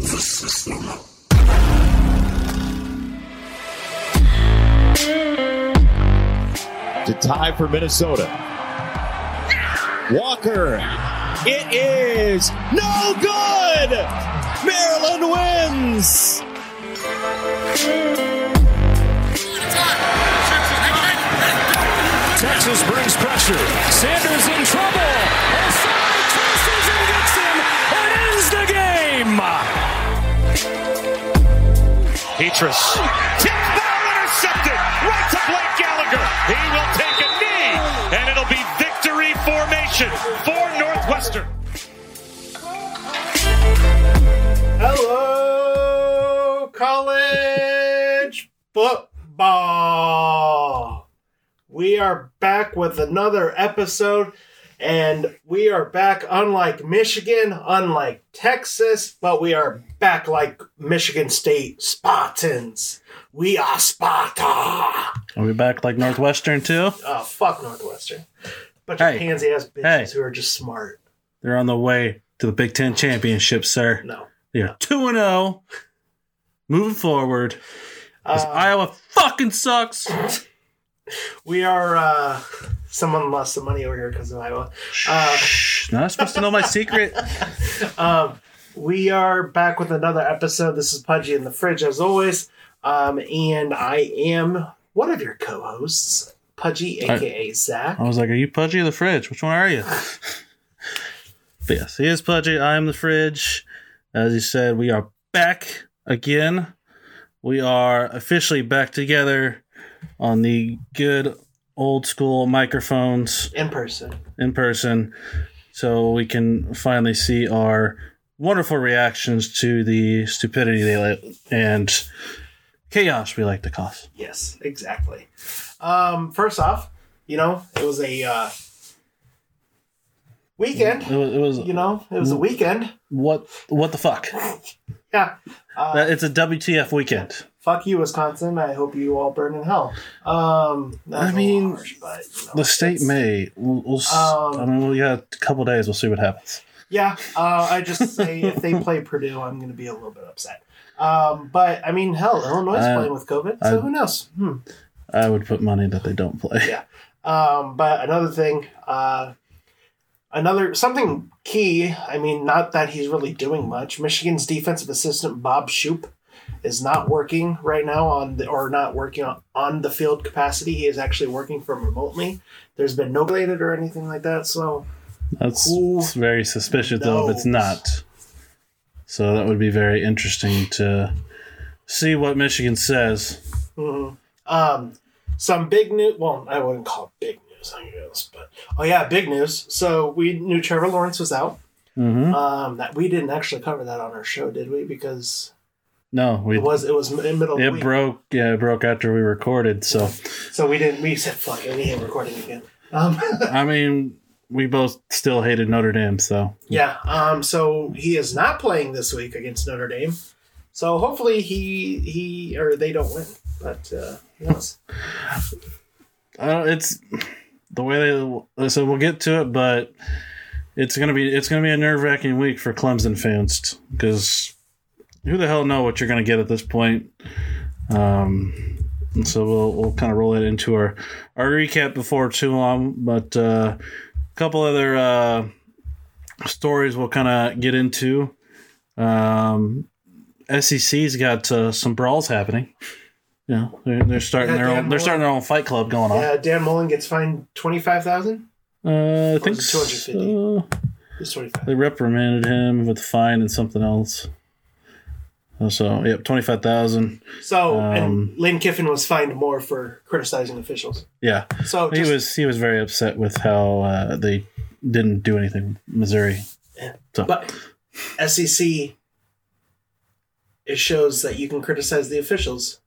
the system. to tie for Minnesota. Walker. It is no good. Maryland wins. Texas brings pressure. Sanders in trouble. Offside, twisters and gets him. It ends the game. Petras. Tip ball intercepted. Right to Blake Gallagher. He will take a knee. And it'll be victory formation for Northwestern. Hello, college football. We are back with another episode, and we are back unlike Michigan, unlike Texas, but we are back like Michigan State Spartans. We are Sparta. Are we back like Northwestern too? Oh, fuck Northwestern. Bunch Hey. of pansy ass bitches Hey. who are just smart. They're on the way to the Big Ten championship, sir. No. They are two and zero, moving forward. Uh, Iowa fucking sucks. we are, uh, someone lost some money over here because of Iowa. Uh, Shh, not supposed to know my secret. Um, we are back with another episode. This is Pudgy in the Fridge, as always. Um, and I am one of your co hosts, Pudgy, aka Zach. I was like, "Are you Pudgy or the fridge? Which one are you?" but yes, he is Pudgy. I am the fridge. As you said, we are back again. We are officially back together on the good old school microphones. In person. in person so we can finally see our wonderful reactions to the stupidity they let and chaos we like to cause. Yes, exactly. Um, first off, you know, it was a uh, weekend. It was, it was You know, it was a weekend. what what the fuck? Yeah. Uh, it's a WTF weekend. Fuck you, Wisconsin. I hope you all burn in hell. Um, I mean, harsh, but, you know, The state may. We'll, we'll Um, I mean, we got a couple days. We'll see what happens. Yeah, uh, I just say if they play Purdue, I'm going to be a little bit upset. Um, but I mean, hell, Illinois is I- playing with COVID, so I- who knows? Hmm. I would put money that they don't play. Yeah. Um, but another thing, uh, another something key. I mean, not that he's really doing much. Michigan's defensive assistant Bob Shoop is not working right now on the or not working on, on the field capacity. He is actually working from remotely. There's been no related or anything like that. So That's very suspicious, though, if it's not. So that would be very interesting to see what Michigan says. mhm. um, some big news. Well, I wouldn't call it big news, I guess, but oh yeah, big news. So we knew Trevor Lawrence was out. hmm Um, that we didn't actually cover that on our show, did we? Because No, we it was it was in middle it broke. Yeah, it broke after we recorded. So so we didn't. We said fuck it, we ain't recording again. Um, I mean, we both still hated Notre Dame. So yeah. Um, so he is not playing this week against Notre Dame. So hopefully he he or they don't win. But uh, who knows? uh, it's the way they. So we'll get to it, but it's gonna be it's gonna be a nerve wracking week for Clemson fans because who the hell know what you're gonna get at this point. Um, and so we'll we'll kind of roll it into our our recap before too long, but uh, a couple other uh, stories we'll kind of get into. Um, SEC's got uh, some brawls happening. You know, they're, they're starting Yeah, their Dan own. They're starting their own fight club going on. Yeah, Dan Mullen gets fined twenty five thousand. Uh, I think was it 250? so. He's twenty five. They reprimanded him with a fine and something else. So, yep, twenty five thousand. So Um, and Lane Kiffin was fined more for criticizing officials. Yeah, So he just- was he was very upset with how uh, they didn't do anything. with Missouri. So But SEC, it shows that you can criticize the officials.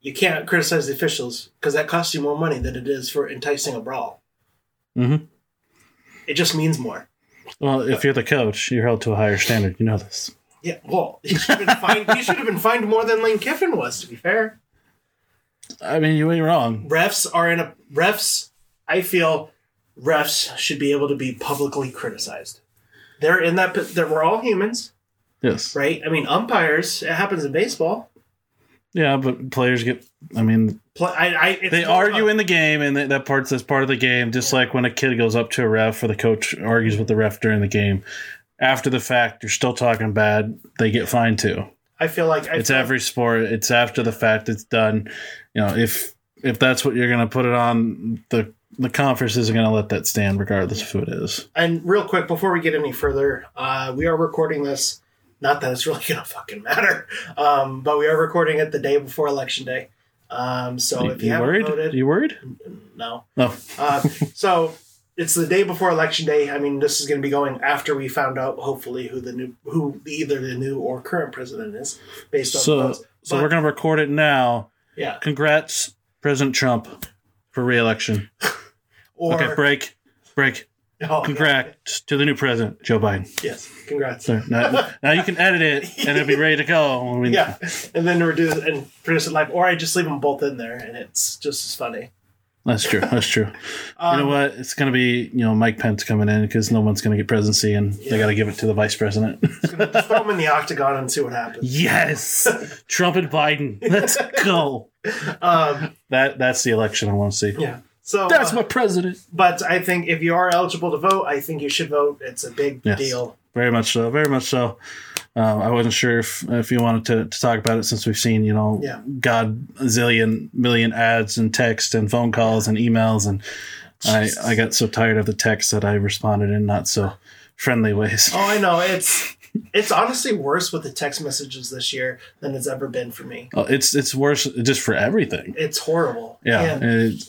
You can't criticize the officials because that costs you more money than it is for enticing a brawl. Mm-hmm. It just means more. well, if you're the coach, you're held to a higher standard. You know this. Yeah, well, you should have been fined. You should have been fined more than Lane Kiffin was. To be fair, I mean, you ain't wrong. refs are in a refs. I feel refs should be able to be publicly criticized. They're in that. They're, we're all humans. Yes. right? I mean, umpires. It happens in baseball. Yeah, but players get. I mean, Play, I, I, it's they argue in the game, and that that part's that's part of the game. Just like when a kid goes up to a ref, or the coach argues with the ref during the game. After the fact, you're still talking bad. They get fined too. I feel like I It's feel every sport. It's after the fact. It's done. You know, if if that's what you're going to put it on, the the conference isn't going to let that stand, regardless of who it is. And real quick, before we get any further, uh, we are recording this. Not that it's really gonna fucking matter, um, but we are recording it the day before election day. Um, so you, if you, you haven't worried? voted, You worried? no. No. Uh, so it's the day before election day. I mean, this is going to be going after we found out, hopefully, who the new, who either the new or current president is, based on So votes. so But, we're going to record it now. yeah, Congrats, President Trump, for re-election. or okay, break, break. oh, Congrats to the new president, Joe Biden. yes, congrats. There. Now, now you can edit it, and it'll be ready to go. when we- Yeah, and then reduce it and produce it live, or I just leave them both in there, and it's just as funny. That's true. That's true. Um, you know what? It's going to be you know Mike Pence coming in because no one's going to get presidency, and Yeah. they got to give it to the vice president. Just throw him in the octagon and see what happens. yes, Trump and Biden. Let's go. Um, That that's the election I want to see. yeah. So That's uh, my president. But I think if you are eligible to vote, I think you should vote. It's a big Yes. deal. Very much so. Very much so. Um, I wasn't sure if, if you wanted to, to talk about it since we've seen, you know, Yeah. God a zillion million ads and text and phone calls and emails. And I, I got so tired of the text that I responded in not so friendly ways. Oh, I know. It's it's honestly worse with the text messages this year than it's ever been for me. Oh, It's it's worse just for everything. It's horrible. Yeah. It-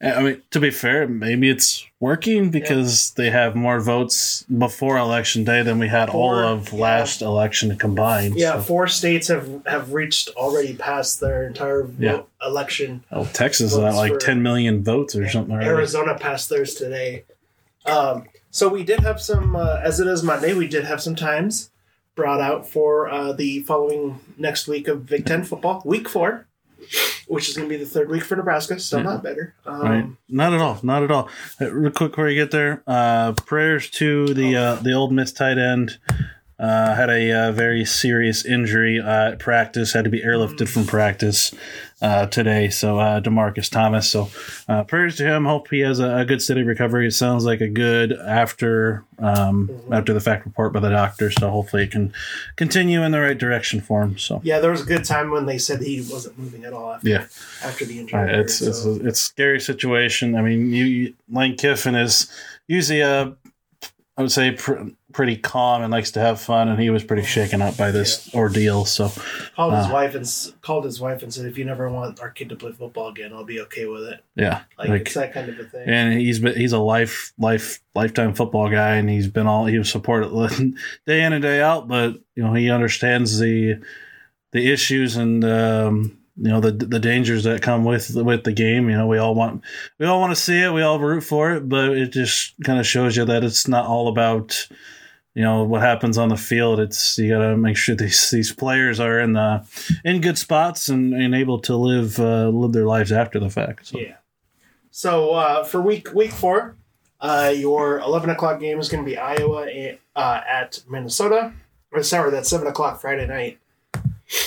I mean, to be fair, maybe it's working because they have more votes before election day than we had all of yeah. last election combined. yeah, So- four states have have reached already past their entire Yeah. election. Oh, Texas is at like 10 million votes or something. Already. Arizona passed theirs today. Um, so we did have some, uh, as it is Monday, we did have some times brought out for uh, the following next week of Big Ten football, week four, which is going to be the third week for Nebraska. Still not better. Um, Right? Not at all. Not at all. Uh, real quick before you get there, uh, prayers to the uh, the Ole Miss tight end. Uh, had a uh, very serious injury uh, at practice. Had to be airlifted from practice uh, today. So uh, Demarcus Thomas. So uh, prayers to him. Hope he has a, a good steady recovery. It sounds like a good after um, after the fact report by the doctor. So hopefully it can continue in the right direction for him. So Yeah, there was a good time when they said he wasn't moving at all after, yeah. after the injury. It's it's a, it's scary situation. I mean, you, you Lane Kiffin is usually a I would say pr- pretty calm and likes to have fun, and he was pretty shaken up by this ordeal. So called his uh, wife and called his wife and said, "If you never want our kid to play football again, I'll be okay with it." yeah, Like, like, it's that kind of a thing. and he's been he's a life life lifetime football guy, and he's been all he was supported day in and day out. But you know, he understands the the issues and. Um, you know the the dangers that come with with the game. You know we all want we all want to see it. We all root for it, but it just kind of shows you that it's not all about you know what happens on the field. It's you got to make sure these these players are in the in good spots and, and able to live uh, live their lives after the fact. So. Yeah. So uh, for week week four, uh, your eleven o'clock game is going to be Iowa a- uh, at Minnesota. Or sorry, that's seven o'clock Friday night.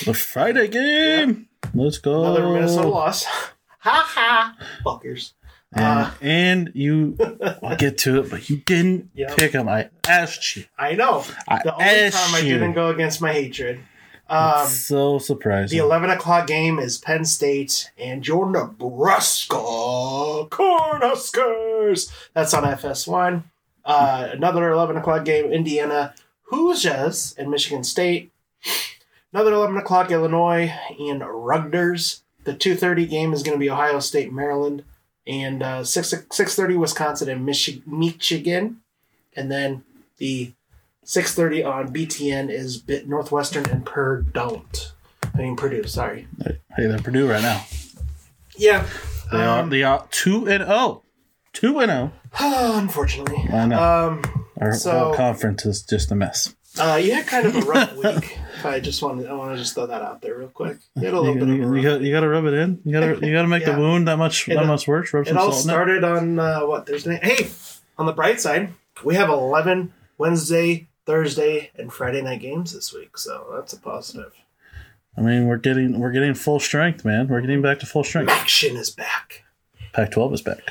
The Friday game. Let's go. Another Minnesota loss. ha ha, fuckers. And, Uh, and you I'll get to it, but you didn't Yep. pick them. I asked you. I know. I The only time I you. didn't go against my hatred. Um, so surprising. the eleven o'clock game is Penn State and your Nebraska Cornhuskers. That's on FS1. Uh, another eleven o'clock game, Indiana Hoosiers and Michigan State. Another eleven o'clock, Illinois and Rutgers. The two thirty game is going to be Ohio State, Maryland, and uh, six six thirty Wisconsin and Michi- Michigan, and then the six thirty on BTN is Bit Northwestern and Purdue. I mean Purdue. Sorry. hey, they're Purdue right now. Yeah. They are Um, they are two and oh. Two and oh. unfortunately. I know. Um, Our so- whole conference is just a mess. uh, you had kind of a rough week. I just wanted, I want to just throw that out there real quick. You had a little You, bit of a you, got you got to rub it in. You got to you got to make Yeah. the wound that much It, that much worse. Rub It some all salt in it. started on uh, what Thursday? Hey, on the bright side, we have eleven Wednesday, Thursday and Friday night games this week, so that's a positive. I mean, we're getting we're getting full strength, man. We're getting back to full strength. Action is back. Pac-12 is back.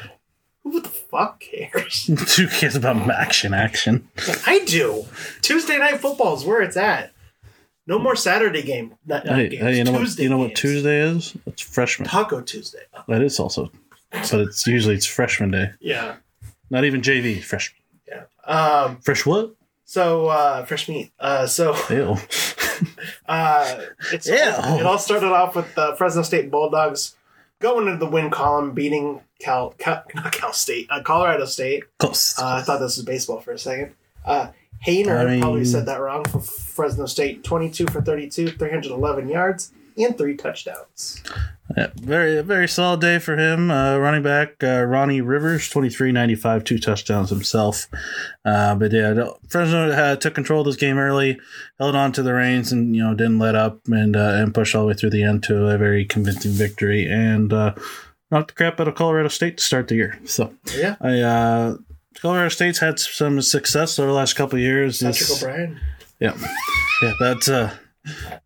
Who the fuck cares? Who cares about action? Action. I do. Tuesday night football is where it's at. No more Saturday game. Not, not Hey, games. hey, you know what? Tuesday You know what. Tuesday is? It's freshman. Taco Tuesday. That is also, but it's usually it's freshman day. Yeah. Not even JV. Fresh. Yeah. Um. Fresh what? So uh, fresh meat. Uh. So Ew. uh, it's Ew. it all started off with the Fresno State Bulldogs going into the win column, beating Cal, Cal not Cal State, uh, Colorado State. Close. Uh, I thought this was baseball for a second. Haener I mean- probably said that wrong for Fresno State. Twenty-two for thirty-two, three hundred eleven yards, and three touchdowns. Yeah, very very solid day for him. Uh, running back uh, Ronnie Rivers, twenty three ninety five, two touchdowns himself. Uh, but yeah, Fresno uh, took control of this game early, held on to the reins, and you know didn't let up and uh, and push all the way through the end to a very convincing victory and uh, knocked the crap out of Colorado State to start the year. So Yeah, I uh, Colorado State's had some success over the last couple of years. Patrick It's- O'Brien. yeah, yeah. That's. Uh,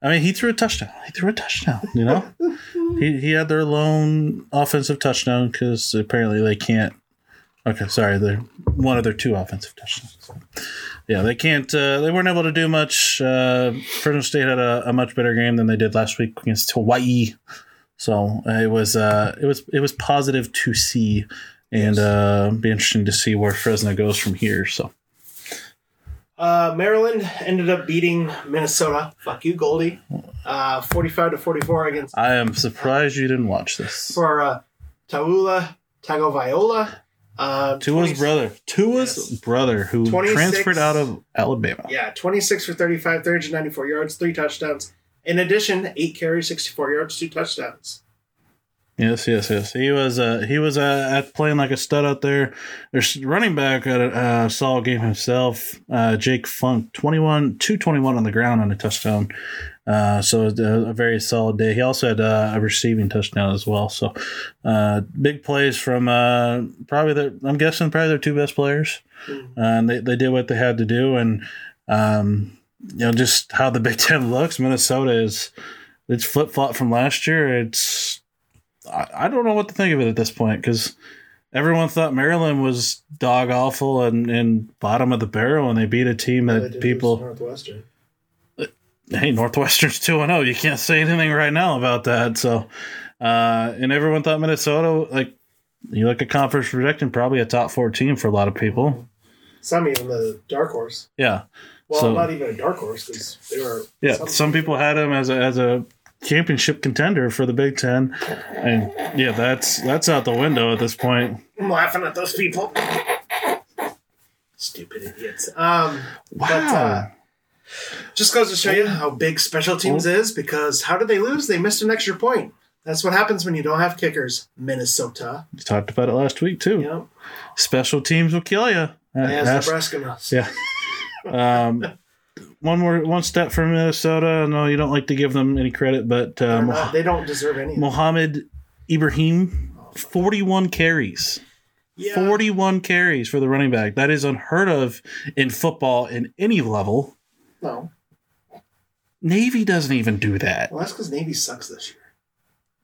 I mean, he threw a touchdown. He threw a touchdown. You know, he he had their lone offensive touchdown because apparently they can't. Okay, sorry, they're one of their two offensive touchdowns. Yeah, they can't. Uh, they weren't able to do much. Uh, Fresno State had a, a much better game than they did last week against Hawaii. So uh, it was uh, it was it was positive to see, and uh, be interesting to see where Fresno goes from here. So. Uh, Maryland ended up beating Minnesota. Fuck you, Goldie. Uh, Forty-five to forty-four against I am surprised you didn't watch this. for uh, Taulia Tagovailoa. Uh, Tua's 20 brother. Tua's Yes. brother, who transferred out of Alabama. Yeah, 26 for 35, 394 yards, three touchdowns. In addition, eight carries, 64 yards, two touchdowns. Yes, yes, yes. He was uh, he was uh, at playing like a stud out there. There's running back had a uh, solid game himself. Uh, Jake Funk, 21, 221 on the ground on a touchdown. Uh, so a, a very solid day. He also had uh, a receiving touchdown as well. So uh, big plays from uh, probably their, I'm guessing probably their two best players. Uh, and they, they did what they had to do. And, um, you know, just how the Big Ten looks, Minnesota is, it's flip flop from last year. It's, I, I don't know what to think of it at this point because everyone thought Maryland was dog awful and, and bottom of the barrel, and they beat a team They that people. Northwestern. Hey, Northwestern's two and zero. You can't say anything right now about that. So, uh, and everyone thought Minnesota like you look at conference projection, probably a top four team for a lot of people. Some even the dark horse. Yeah, Well, So- not even a dark horse because they were. yeah. Some people had him as a as a championship contender for the Big Ten, and yeah, that's that's out the window at this point. I'm laughing at those people. Stupid idiots. Um, Wow. But, uh, just goes to show you how big special teams is because how did they lose? They missed an extra point. That's what happens when you don't have kickers. Minnesota. We talked about it last week too. Know, Special teams will kill you. as Nebraska knows. yeah. Um, one more one step for Minnesota. I know you don't like to give them any credit, but um, they don't deserve any. Mohamed Ibrahim, forty-one carries. Yeah. 41 carries for the running back. That is unheard of in football in any level. No. Navy doesn't even do that. Well, that's because Navy sucks this year.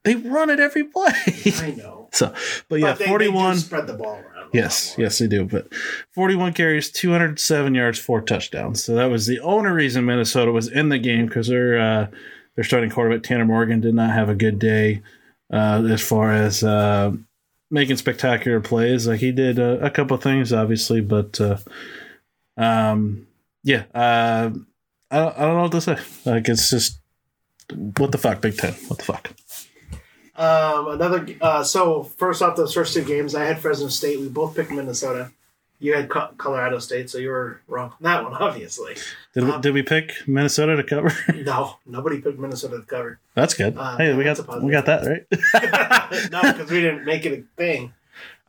They run it every play. I know. so, but yeah, But they, they 41. do spread the ball around. Yes, yes, they do. But 41 carries, 207 yards, four touchdowns. So that was the only reason Minnesota was in the game because their uh, their starting quarterback Tanner Morgan did not have a good day uh, as far as uh, making spectacular plays. Like he did a, a couple things, obviously, but uh, um, yeah, uh, I, I don't know what to say. Like it's just what the fuck, Big Ten? What the fuck? Um, another. Uh, so first off, those first two games, I had Fresno State. We both picked Minnesota. You had Co- Colorado State, so you were wrong on that one, obviously. Did we, Um, did we pick Minnesota to cover? No, nobody picked Minnesota to cover. That's good. Uh, hey, we got that's a positive. we got that right. no, because we didn't make it a thing.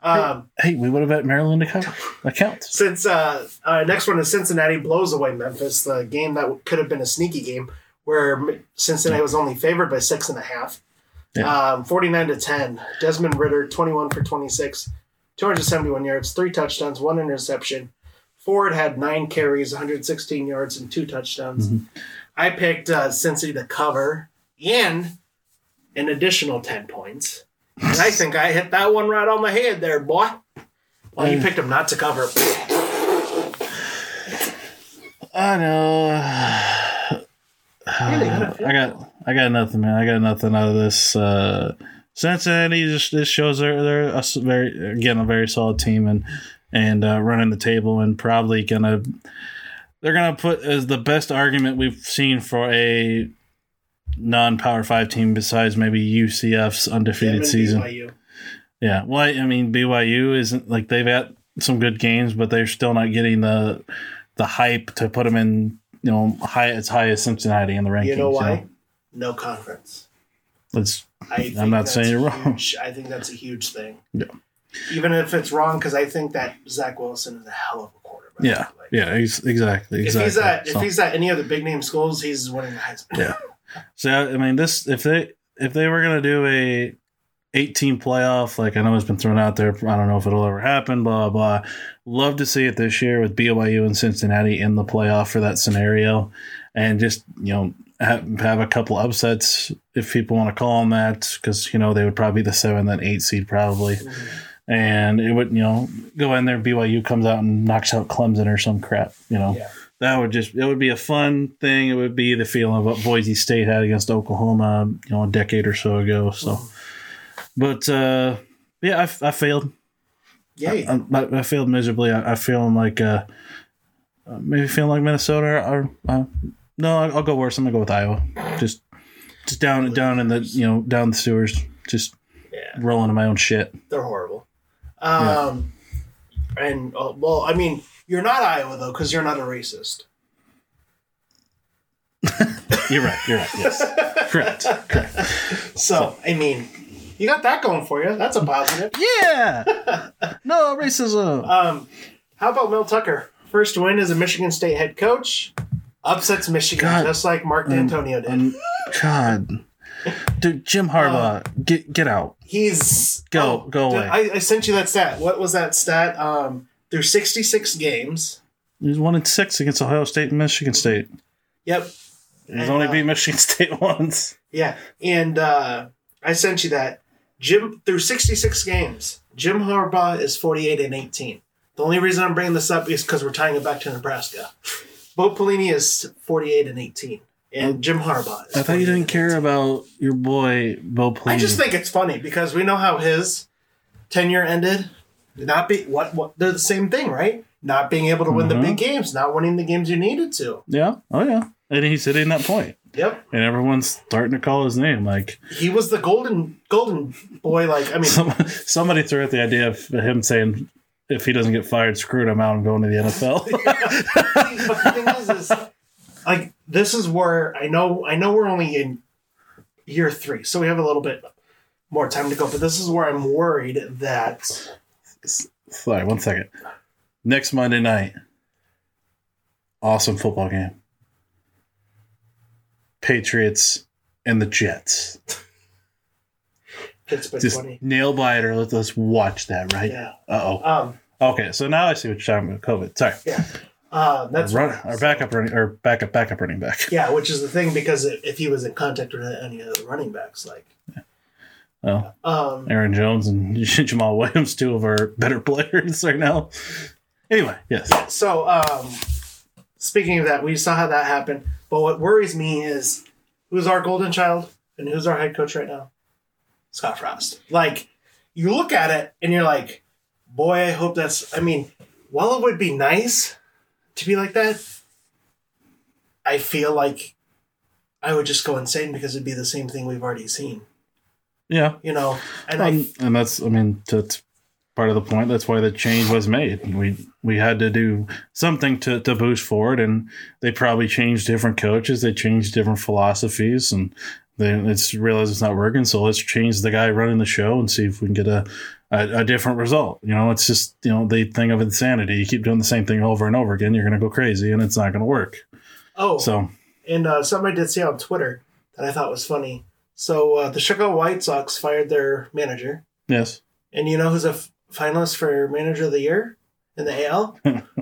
Um, Hey, we would have bet Maryland to cover. That counts. since uh, uh, next one is Cincinnati blows away Memphis, the game that could have been a sneaky game, where Cincinnati was only favored by six and a half. Yeah. Um, 49 to 10. Desmond Ridder, 21 for 26, 271 yards, three touchdowns, one interception, Ford had nine carries, 116 yards, and two touchdowns. Mm-hmm. I picked uh, Cincy to cover and an additional 10 points. And I think I hit that one right on the head there, boy. Well, you picked them not to cover. I know. I got I got nothing, man. I got nothing out of this. Uh, Cincinnati just this shows they're they're a very again a very solid team and and uh, running the table and probably gonna they're gonna put as the best argument we've seen for a non Power Five team besides maybe UCF's undefeated season. BYU. Yeah, well, I mean BYU isn't like they've had some good games, but they're still not getting the the hype to put them in you know high as high as Cincinnati in the rankings. You know why? No conference. It's I I'm not that's saying you're wrong. huge. I think that's a huge thing. Yeah. Even if it's wrong, because I think that Zach Wilson is a hell of a quarterback. yeah, Like, yeah, ex- exactly, If exactly. he's at So- if he's at any of the big name schools, he's winning the Heisman. Yeah. So I mean, this if they if they were gonna do a 18 playoff, like I know it's been thrown out there, I don't know if it'll ever happen. Blah blah. blah. Love to see it this year with BYU and Cincinnati in the playoff for that scenario, and just you know have, have a couple upsets if people want to call them that, because you know they would probably be the seven and eight seed probably. And it would, you know, go in there. BYU comes out and knocks out Clemson or some crap. You know, Yeah. that would just it would be a fun thing. It would be the feeling of what Boise State had against Oklahoma, you know, a decade or so ago. So, but uh, yeah, I, I failed. Yay. I, I, I failed miserably. I, I feeling like uh, uh, maybe feeling like Minnesota or uh, no, I'll, I'll go worse. I'm gonna go with Iowa. Just just down down in the you know down the sewers, just yeah. rolling in my own shit. They're horrible. Um, and uh, well, I mean, you're not Iowa though, because you're not a racist. You're right. You're right. Yes, correct. Correct. So I mean, you got that going for you. That's a positive. Yeah. No racism. Um, how about Mel Tucker? First win as a Michigan State head coach, upsets Michigan God. just like Mark Dantonio did. Um, God, dude, Jim Harbaugh, get get out. He's Go- go away. I, I sent you that stat. What was that stat? Um, through 66 games. He's one in six against Ohio State and Michigan State. Yep. He's And, only uh, beat Michigan State once. Yeah, and uh, I sent you that. Jim through 66 games. Jim Harbaugh is 48 and 18. The only reason I'm bringing this up is because we're tying it back to Nebraska. Bo Pelini is 48 and 18, and oh, Jim Harbaugh. Is I thought you didn't care about your boy Bo Pelini. I just think it's funny because we know how his tenure ended. Not be what what they're the same thing, right? Not being able to win the big mm-hmm. games, not winning the games you needed to. yeah, oh yeah, and he's hitting that point, Yep, and everyone's starting to call his name. Like he was the golden golden boy. Like I mean, some, somebody threw out the idea of him saying. If he doesn't get fired, screwed him out. I'm going to the NFL. but the thing is, is like this is where I know I know we're only in year three, so we have a little bit more time to go. But this is where I'm worried that Sorry, one second. Next Monday night, awesome football game. Patriots and the Jets. Pittsburgh Just twenty. nail biter. Let's, let's watch that, right? Yeah. Uh oh. Um. Okay, so now I see what you're talking about. COVID. Sorry. Yeah. Uh, that's Run, our backup running or backup backup running back. Yeah, which is the thing because if if he was in contact with any of the running backs, like, Oh, um, Aaron Jones and Jamaal Williams, two of our better players right now. Anyway, yes. so um, speaking of that, we saw how that happened. But what worries me is who's our golden child and who's our head coach right now? Scott Frost. Like, you look at it and you're like, boy, I hope that's. I mean, while it would be nice to be like that, I feel like I would just go insane because it'd be the same thing we've already seen. Yeah. You know, and I Um, and that's, I mean, that's part of the point. That's why the change was made. We we had to do something to, to boost forward, and they probably changed different coaches. They changed different philosophies, and they it's realized it's not working. So let's change the guy running the show and see if we can get a, a, a different result. You know, it's just you know the thing of insanity. You keep doing the same thing over and over again, you're going to go crazy, and it's not going to work. oh So And uh, something I did see on Twitter that I thought was funny. So uh, the Chicago White Sox fired their manager, yes, and you know who's a f- finalist for manager of the year in the AL?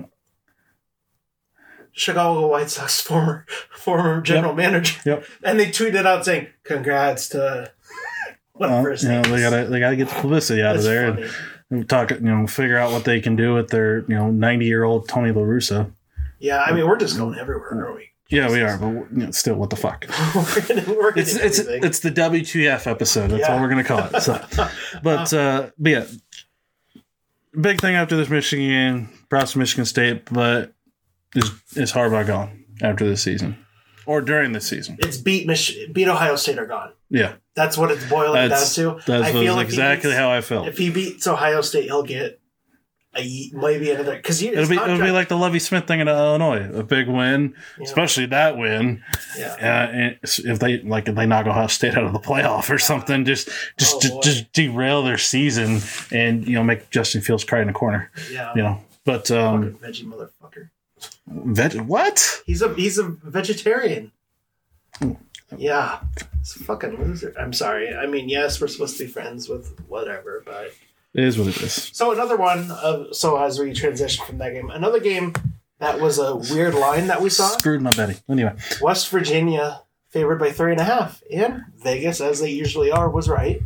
Chicago White Sox former former general manager, Yep. and they tweeted out saying, "Congrats to whatever Well, his you know, they gotta they gotta get the publicity out of there funny. and talk. You know, figure out what they can do with their you know ninety year old Tony La Russa. Yeah, I mean, we're just going everywhere, are we? Yeah, we are, but you know, still, what the fuck? we're getting, we're It's it's everything. it's the WTF episode. That's Yeah. all we're gonna call it. So, but uh, but yeah, big thing after this Michigan game. To Michigan State, but is is Harbaugh gone after this season or during this season? it's beat Mich- beat Ohio State are gone. Yeah, That's what it's boiling that's down to. that's I feel like exactly beats- how I felt. If he beats Ohio State, he'll get a maybe another because It'll be it'll be like the Lovie Smith thing in Illinois, a big win, Yeah. especially that win. yeah. Uh, if they like if they knock Ohio State out of the playoff or something, just just Oh, just, just derail their season and you know make Justin Fields cry in the corner. yeah. You know, but um, veggie motherfucker. Veg- what? He's a he's a vegetarian. Yeah, it's a fucking loser. I'm sorry. I mean, yes, we're supposed to be friends with whatever, but It is what it is. so another one. Of, so as we transition from that game, another game that was a weird line that we saw. Screwed my betting. Anyway, West Virginia favored by three and a half, and Vegas, as they usually are, was right.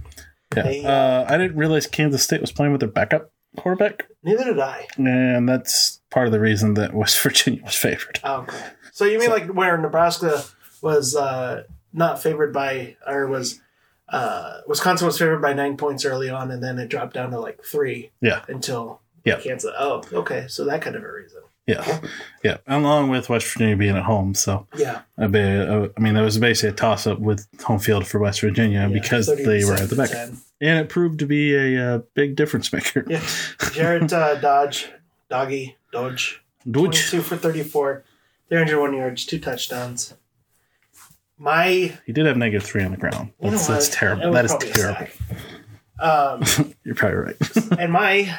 yeah, They- uh, I didn't realize Kansas State was playing with their backup quarterback, Neither did I. and that's part of the reason that West Virginia was favored. Oh, okay. So you mean like where Nebraska was uh, not favored by, or was uh, Wisconsin was favored by nine points early on, and then it dropped down to like three Yeah, until Yeah. Kansas. Oh, okay. So that kind of a reason. yeah, yeah. Along with West Virginia being at home, so Yeah. I mean that was basically a toss up with home field for West Virginia yeah, because they were at the back, 10. And it proved to be a uh, big difference maker. Yeah. Jarrett uh, Dodge, Doggy, Dodge, Which 22 for 34, 301 yards, two touchdowns. My he did have negative three on the ground. That's, that's terrible. That is terrible. Um, You're probably right. and my,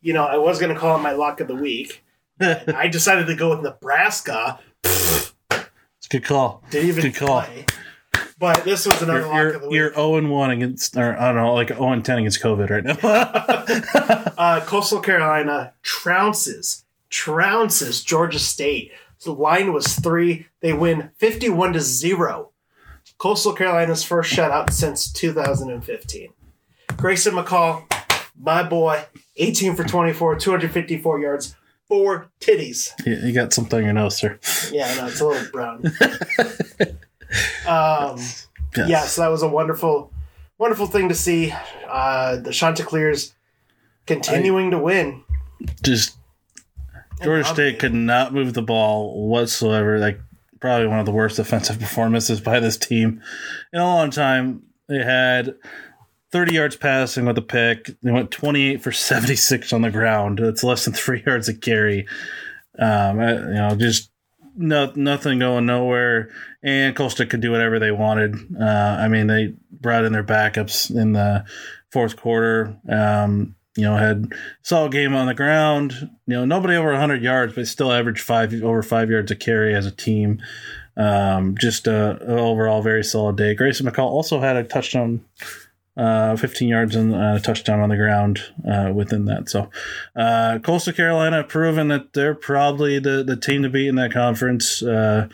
you know, I was going to call it my lock of the week. I decided to go with Nebraska. It's a good call. Didn't even Good call. play. But this was another You're lock of the week. you're 0 and 1 against, or I don't know, like 0 and 10 against COVID right now. uh, Coastal Carolina trounces, trounces Georgia State. The line was three. They win 51 to zero. Coastal Carolina's first shutout since 2015. Grayson McCall, my boy, 18 for 24, 254 yards, four titties. you, you got something in your nose, sir. Yeah, I know it's a little brown. um, Yes. yeah, so that was a wonderful, wonderful thing to see. Uh, the Chanticleers continuing to win. Just Georgia State could not move the ball whatsoever. Like, probably one of the worst offensive performances by this team in a long time. They had 30 yards passing with a pick. They went 28 for 76 on the ground. That's less than three yards a carry. Um, I- you know, just no, nothing going nowhere. And Costa could do whatever they wanted. Uh, I mean, they brought in their backups in the fourth quarter. Um, you know, had solid game on the ground. You know, nobody over 100 yards, but still averaged five over five yards a carry as a team. Um, just a, a overall very solid day. Grayson McCall also had a touchdown, uh, 15 yards and uh, a touchdown on the ground uh, within that. So, uh, Coastal Carolina proven that they're probably the, the team to beat in that conference. Uh,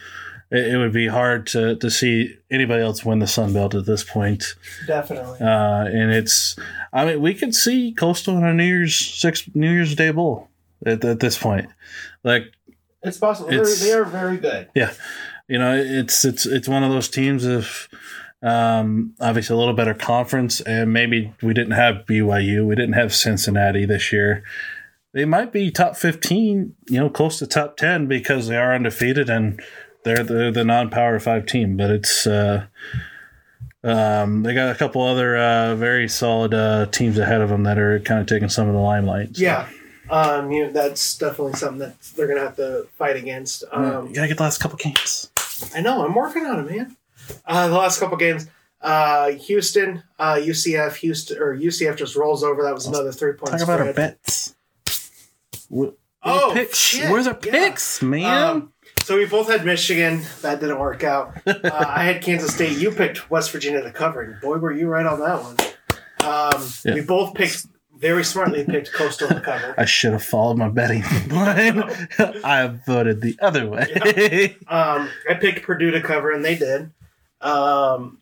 it, it would be hard to, to see anybody else win the Sun Belt at this point. Definitely. Uh, and it's, I mean, we could see Coastal in a New Year's six New Year's Day bowl at, at this point. Like, It's possible. It's- they are very good. yeah, you know, it's it's it's one of those teams of um, obviously a little better conference, and maybe we didn't have BYU, we didn't have Cincinnati this year. They might be top fifteen, you know, close to top ten because they are undefeated and they're the, the non-power five team. But it's uh, um, they got a couple other uh, very solid uh, teams ahead of them that are kind of taking some of the limelight. So, Yeah. Um, you know, that's definitely something that they're going to have to fight against. Um, you gotta get the last couple games. I know. I'm working on it, man. Uh, the last couple games, uh, Houston, uh, UCF, Houston, or UCF just rolls over. That was another three point Talk spread. about our bets. Wh- Oh, picks. shit, Where's our yeah. picks, man? Um, so we both had Michigan. That didn't work out. Uh, I had Kansas State. You picked West Virginia to cover, and boy, were you right on that one. Um, Yeah. We both picked very smartly picked Coastal to cover. I should have followed my betting line. I voted the other way. Um, I picked Purdue to cover, and they did. Um,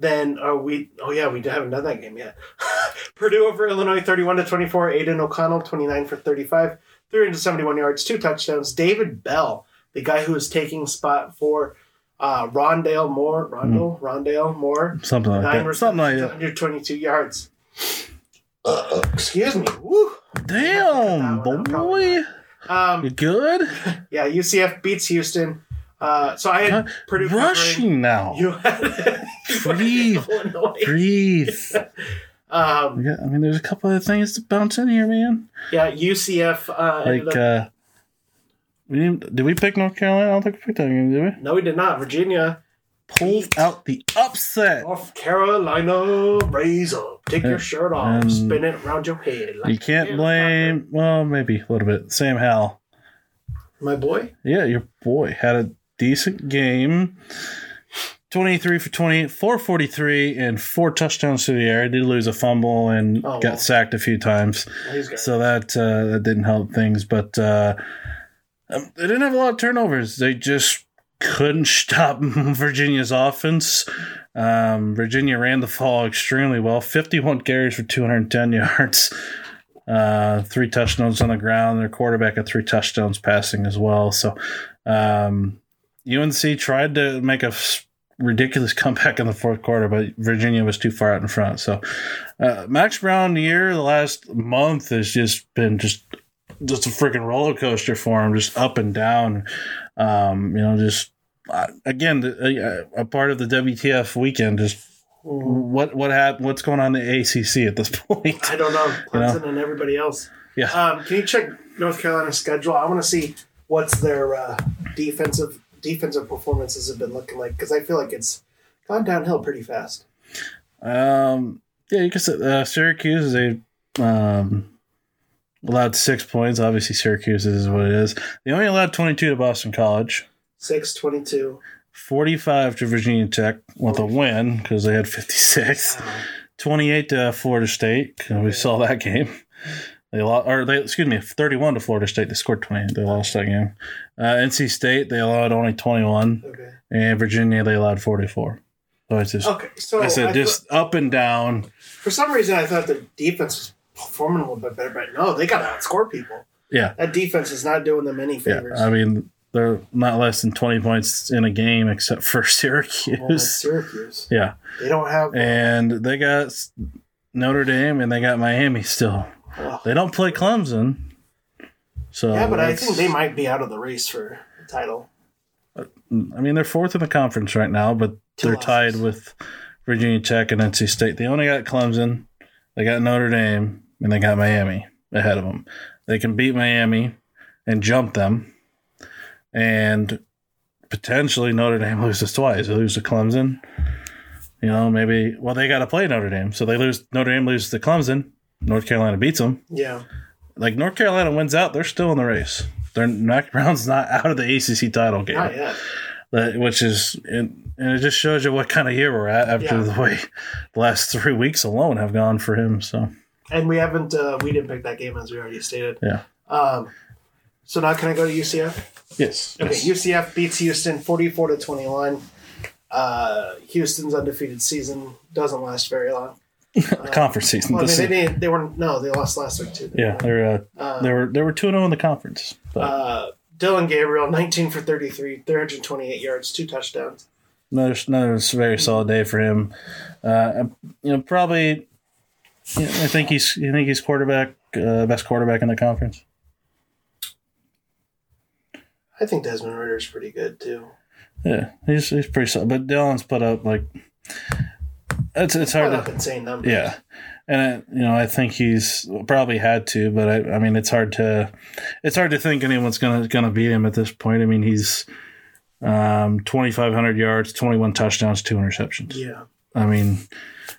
then oh we oh yeah we haven't done that game yet. Purdue over Illinois, thirty-one to twenty-four. Aidan O'Connell, twenty-nine for thirty-five, three hundred seventy-one yards, two touchdowns. David Bell, the guy who is taking spot for uh, Rondale Moore, Rondale, Rondale Moore, Something like nine that. Something like that. 122 yards. Excuse me. Woo. Damn, boy. Um, You good? yeah, UCF beats Houston. Uh, so I had Purdue. Rushing now. You had Breathe. Breathe. Um, Yeah, I mean, there's a couple of things to bounce in here, man. yeah, UCF. Uh, Like, up- uh, we didn't, did we pick North Carolina? I don't think we picked that game, did we? no, we did not. Virginia, Pulled out the upset. North Carolina, raise up. Take your shirt off, And- spin it around your head. like You can't blame, well, maybe a little bit. Sam Howell. my boy. Yeah, your boy had a decent game. 23 for 28, 443, and four touchdowns to the air. He did lose a fumble and Oh, got sacked a few times. So that uh, that didn't help things. But uh, um, they didn't have a lot of turnovers. They just couldn't stop Virginia's offense. Um, Virginia ran the ball extremely well 51 carries for 210 yards. Uh, three touchdowns on the ground. Their quarterback had three touchdowns passing as well. So um, UNC tried to make a ridiculous comeback in the fourth quarter, but Virginia was too far out in front. So uh, Max Brown year, the last month has just been just just a freaking roller coaster for him, just up and down. Um, you know, just uh, again a, a part of the WTF weekend. Just what what happened? What's going on in the ACC at this point? I don't know. You know? Clemson and everybody else. Yeah. Um, can you check North Carolina's schedule? I want to see what's their uh, defensive defensive performances have been looking like because I feel like it's gone downhill pretty fast. Um, yeah, you can say uh, Syracuse they um, allowed six points. Obviously, Syracuse is what it is. They only allowed twenty two to Boston College. 6 22. 45 to Virginia Tech with a win because they had 56. 28 to Florida State. 'cause We saw that game. They lost, or they excuse me, 31 to Florida State. They scored 20. They lost that game. Uh, NC State they allowed only 21, Okay. and Virginia they allowed 44. So it's just, Okay. So I I said, just up and down. for some reason, I thought the defense was performing a little bit better, but no, they got to outscore people. Yeah, That defense is not doing them any favors. yeah. I mean, they're not less than 20 points in a game except for Well, that's Syracuse. Syracuse. Yeah. They don't have. and they got Notre Dame and they got Miami still. They don't play Clemson, so yeah, but I think they might be out of the race for the title. Uh, I mean, they're fourth in the conference right now, but Two they're tied with Virginia Tech and NC State. They only got Clemson, they got Notre Dame, and they got Miami ahead of them. They can beat Miami and jump them, and potentially Notre Dame loses twice. They lose to Clemson. You know, maybe well they got to play Notre Dame, so they lose. Notre Dame loses to Clemson. North Carolina beats them. Yeah. Like North Carolina wins out, they're still in the race. They're Mack Brown's not out of the ACC title game Not yet. that which is and, and it just shows you what kind of year we're at after Yeah. the way the last three weeks alone have gone for him. So And we haven't. Uh, we didn't pick that game as we already stated. Yeah. Um. So now can I go to UCF? yes, Okay, UCF beats Houston 44 to 21. Uh, Houston's undefeated season doesn't last very long. conference season. Well, I mean, they, didn't, they were no, they lost last week too. yeah, they're uh, Uh, they were they were two zero in the conference. But uh, Dillon Gabriel, 19 for 33, 328 yards, two touchdowns. another another very solid day for him. Uh, you know, probably. Yeah, I think he's. You think he's quarterback, uh, best quarterback in the conference. I think Desmond Ridder's pretty good too. Yeah, he's he's pretty solid. But Dylan's put up like. It's it's hard to insane numbers. Yeah, and I, you know I think he's probably had to, but I, I mean it's hard to it's hard to think anyone's gonna gonna beat him at this point. I mean he's um, twenty five hundred yards, twenty one touchdowns, two interceptions. Yeah. I mean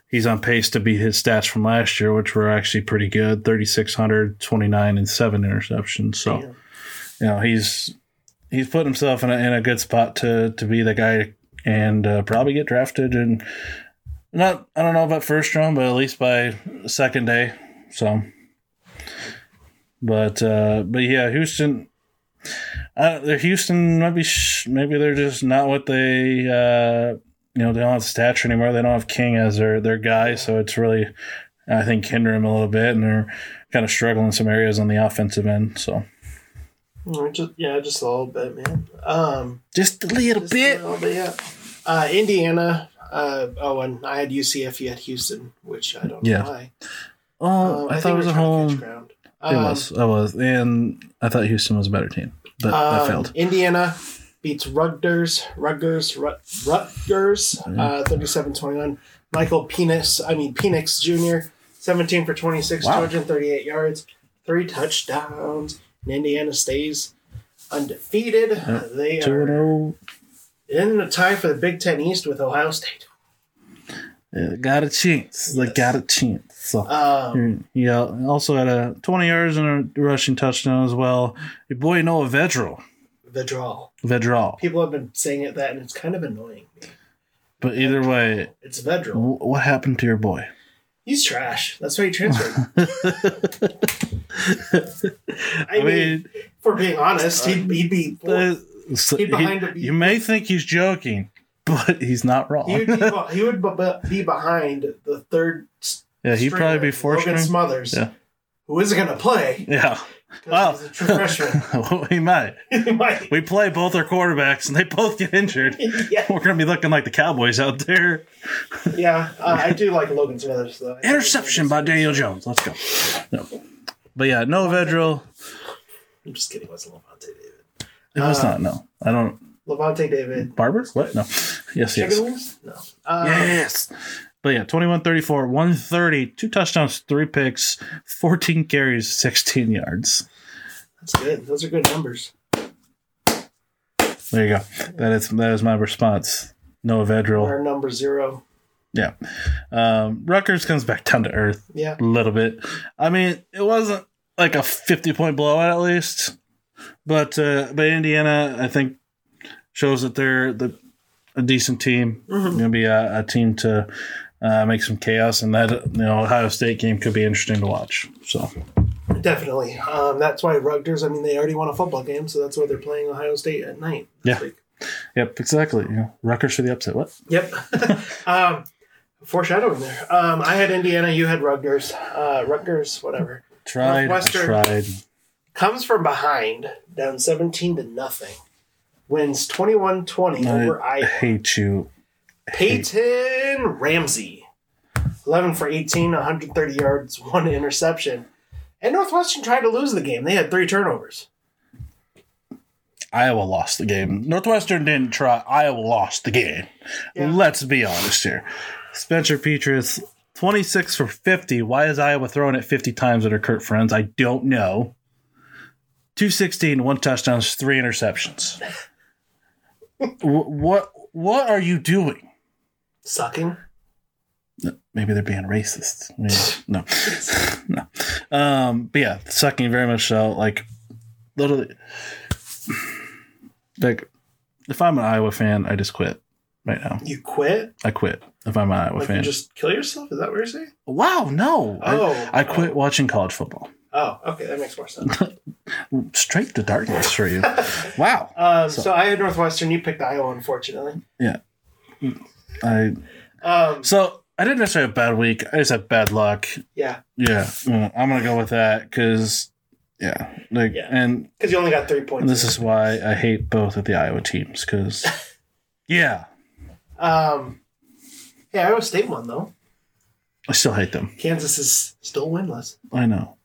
he's on pace to beat his stats from last year, which were actually pretty good 3,600, 29, and seven interceptions. So Damn. you know he's he's put himself in a, in a good spot to to be the guy and uh, probably get drafted and not I don't know about first round, but at least by second day So, but uh, but yeah, Houston. Uh, Houston might be sh- maybe they're just not what they uh, you know they don't have stature anymore. They don't have King as their their guy, so it's really I think hinder him a little bit, and they're kind of struggling in some areas on the offensive end. So Just, yeah, just a little bit, man. Um, just a little just a little bit, yeah. Uh, Indiana. Uh, oh, and I had UCF. You had Houston, which I don't know Yeah. why. Oh, Um, I, thought it was at home. ground. It Um, was. I was, and I thought Houston was a better team, but I Um, failed. Indiana beats Rutgers, Rutgers, Rut, Rutgers, uh, 37-21. Michael Penis. I mean Penix Jr., 17 for 26, Wow. 238 yards, three touchdowns. And Indiana stays undefeated. They Two and are in the tie for the Big Ten East with Ohio State. Yeah, got a chance. Yes. got a chance. So Um, he uh, also had a 20 yards and a rushing touchdown as well. Your boy Noah Vedral. the draw. Vedral. People have been saying it that, and it's kind of annoying. But either way, It's Vedral. wh- what happened to your boy? He's trash. That's why he transferred. I, I mean, mean, for being honest, he'd, he'd be so He you may think he's joking, but he's not wrong. he would be, he would be- be behind the third. yeah, he'd probably be fourth. Logan. Smothers, Yeah. who isn't going to play Yeah. Wow. he's a true freshman. he might. He might. We play both our quarterbacks and they both get injured. yeah, We're going to be looking like the Cowboys out there. yeah. Uh, I do like Logan Smothers though. Interception by Daniel Jones. Let's go. No. But yeah, no Vedral. I'm just kidding. It wasn't Levante David. It was Uh, not. No, I don't. Levante David. Barber? What? No. Yes, Chicken yes. wings? No. Uh, Yes. But yeah, 21 34, 130, two touchdowns, three picks, 14 carries, 16 yards. That's good. Those are good numbers. There you go. That is that is my response. Noah Vedral. Our number zero. Yeah. Um, Rutgers comes back down to earth Yeah. a little bit. I mean, it wasn't like a 50 point blowout at least, but uh, but Indiana, I think, shows that they're the a decent team. Mhm. Going to be a, a team to uh, make some chaos, and that you know Ohio State game could be interesting to watch. So Definitely. Um, that's why Rutgers, I mean, they already won a football game, so that's why they're playing Ohio State at night. Yeah. week. yep, exactly. You know, Rutgers for the upset. What? Yep. um, foreshadowing there. Um, I had Indiana, you had Rutgers. Uh, Rutgers, whatever. Tried. I tried. Comes from behind, down 17 to nothing. Wins 21 20 over I hate you. Peyton Ramsey. 11 for 18, 130 yards, one interception. And Northwestern tried to lose the game. They had three turnovers. Iowa lost the game. Northwestern didn't try. Iowa lost the game. Yeah. Let's be honest here. Spencer Petras, 26 for 50. Why is Iowa throwing it 50 times under Kirk Ferentz? I don't know. 216, one touchdown, three interceptions. What what are you doing? Sucking. Maybe they're being racist. Maybe- no, no. Um, but yeah, sucking very much so. Like literally, like if I'm an Iowa fan, I just quit right now. You quit? I quit if I'm an Iowa Like fan. you just kill yourself? Is that what you're saying? wow, no. I- Oh. I, quit watching college football. Oh, okay. That makes more sense. Straight to darkness for you. wow. Um, so, I had Northwestern. You picked Iowa, unfortunately. Yeah. I Um, so I didn't necessarily have a bad week. I just had bad luck. yeah, Yeah, I'm gonna go with that because yeah, like Yeah. and because you only got three points. this is why I hate both of the Iowa teams because yeah, Um, yeah, Iowa State won though. I still hate them. Kansas is still winless. I know,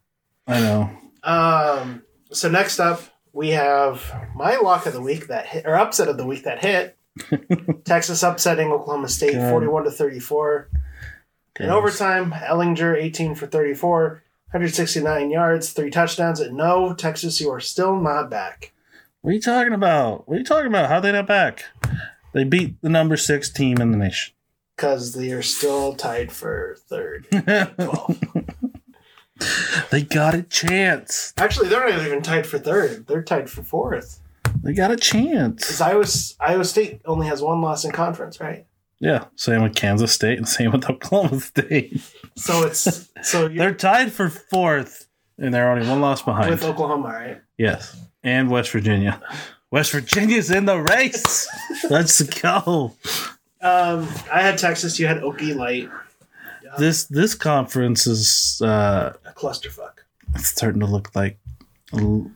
I know. Um, so next up we have my lock of the week that hit, or upset of the week that hit. Texas upsetting Oklahoma State, God. forty-one to thirty-four. In overtime, Ehlinger, 18 for 34, 169 yards, three touchdowns. And no, Texas, you are still not back. What are you talking about? What are you talking about? How they not back? They beat the number six team in the nation. Because they are still tied for third. they got a chance. Actually, they're not even tied for third. They're tied for fourth. They got a chance. Because Iowa, Iowa State only has one loss in conference, right? Yeah, same with Kansas State and same with Oklahoma State. So it's so They're tied for fourth, and they're only one loss behind. with Oklahoma, right? yes, and West Virginia. West Virginia's in the race. Let's go. Um, I had Texas. You had Okie Light. This this conference is uh, A clusterfuck. it's starting to look like l-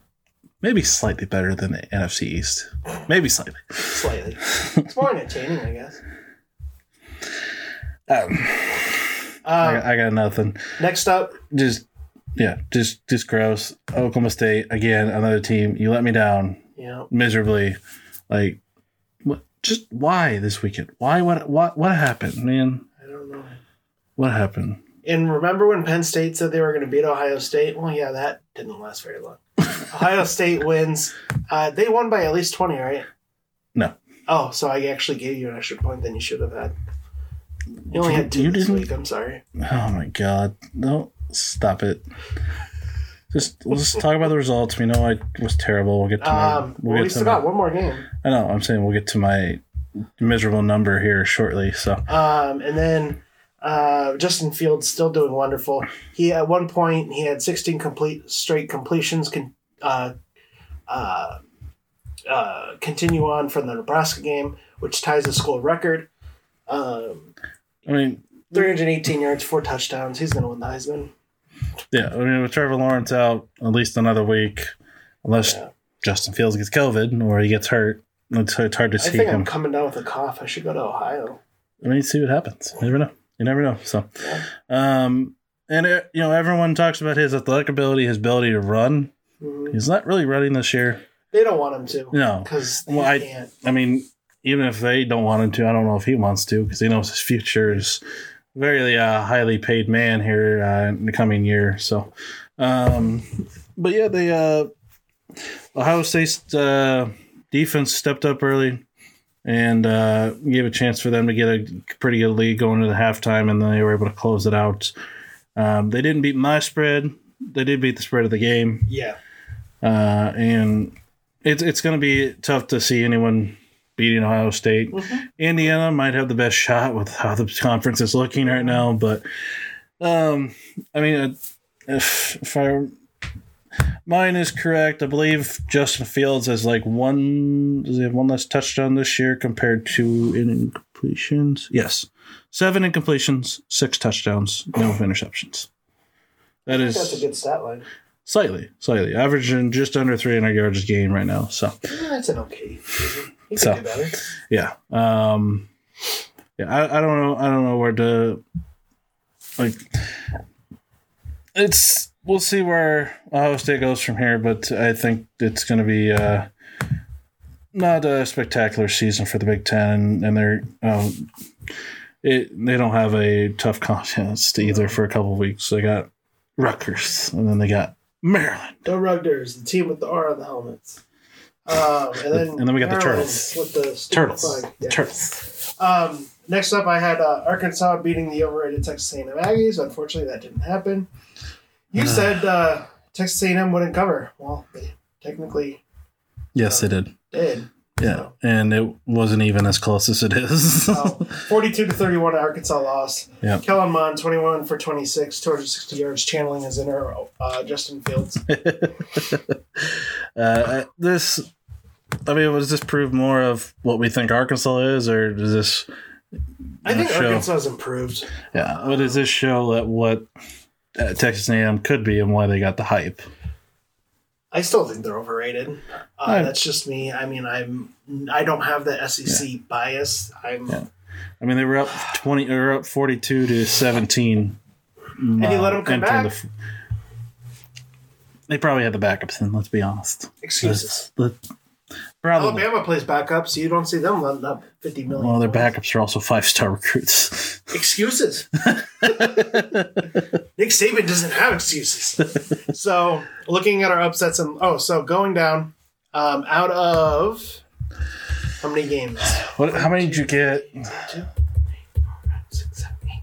maybe slightly better than the NFC East. Maybe slightly. Slightly. It's more entertaining, I guess. Um, I, Um, got, I got nothing. next up, Just yeah, just just gross. Oklahoma State again, another team. You let me down. know, miserably. Like, what? Just why this weekend? Why? What? What? What happened, man? I don't know. What happened? And remember when Penn State said they were going to beat Ohio State? Well, yeah, that didn't last very long. Ohio State wins. Uh, they won by at least 20, right? No. Oh, so I actually gave you an extra point than you should have had. You only had two You this didn't- week. I'm sorry. Oh my god! No, stop it. Just we'll just talk about the results. We know I was terrible. We'll get to my. Um, we'll well, we get to still my, got one more game. I know. I'm saying we'll get to my miserable number here shortly. So Um, and then uh, Justin Fields still doing wonderful. He at one point he had 16 complete straight completions. Can uh, uh, uh, continue on from the Nebraska game, which ties the school record. Um, I mean, 318 yards, four touchdowns. He's going to win the Heisman. yeah. I mean, with Trevor Lawrence out at least another week, unless Yeah. Justin Fields gets COVID or he gets hurt, it's, it's hard to I see think him. I'm coming down with a cough. I should go to Ohio. I mean, see what happens. You never know. You never know. So, um, and uh, you know, everyone talks about his athletic ability, his ability to run. Mhm. He's not really running this year. They don't want him to No. because Well, I- can't. I mean, even if they don't want him to, I don't know if he wants to because he knows his future is very uh, highly paid man here uh, in the coming year. So, um, but yeah, they uh, Ohio State's uh, defense stepped up early and uh, gave a chance for them to get a pretty good lead going into the halftime, and then they were able to close it out. Um, they didn't beat my spread. They did beat the spread of the game Yeah. uh, and it's it's going to be tough to see anyone beating Ohio State. Indiana might have the best shot with how the conference is looking right now, but um, I mean, uh, if if I mine is correct, I believe Justin Fields has like one. Does he have one less touchdown this year compared to in incompletions? Yes, seven incompletions, six touchdowns, no interceptions. That is That's a good stat line. Slightly, slightly. Averaging just under 300 yards a game right now. So, That's an okay. He So- do better. yeah. Um, yeah, I, I don't know. I don't know where to, like, it's, we'll see where Ohio State goes from here, but I think it's going to be, uh, not a spectacular season for the Big Ten, and they're, um, it, they don't have a tough contest either for a couple of weeks. They got Rutgers, and then they got Maryland. The Rugders, the team with the R on the helmets. Um, and then And then we got the Turtles. with the Turtles. Yeah. Turtles. Um, next up, I had uh, Arkansas beating the overrated Texas A&M Aggies. Unfortunately, that didn't happen. You said uh, Texas A&M wouldn't cover. Well, they technically Yes, they did. did. Yeah, and it wasn't even as close as it is. Oh, 42 to 31, Arkansas lost. Yeah. Kellen Mond, 21 for 26, 260 yards, channeling his inner uh, Justin Fields. uh, this, I mean, was this prove more of what we think Arkansas is, or does this? I think show- Arkansas has improved. Yeah, what does this show that what uh, Texas A&M could be and why they got the hype? I still think they're overrated. Uh, I- that's just me. I mean, I'm I don't have the SEC bias. I'm Yeah. I mean, they were up twenty, were up forty-two to seventeen. And you let 'em come back? they probably had the backups in. Let's be honest. excuses. Let- probably. Alabama plays backup, so you don't see them letting up 50 million. Well, their backups are also five-star recruits. Excuses. Nick Saban doesn't have excuses. so, looking at our upsets and oh, so going down um, out of how many games? What? How many did you get? Two, three, four, five, six, seven, eight,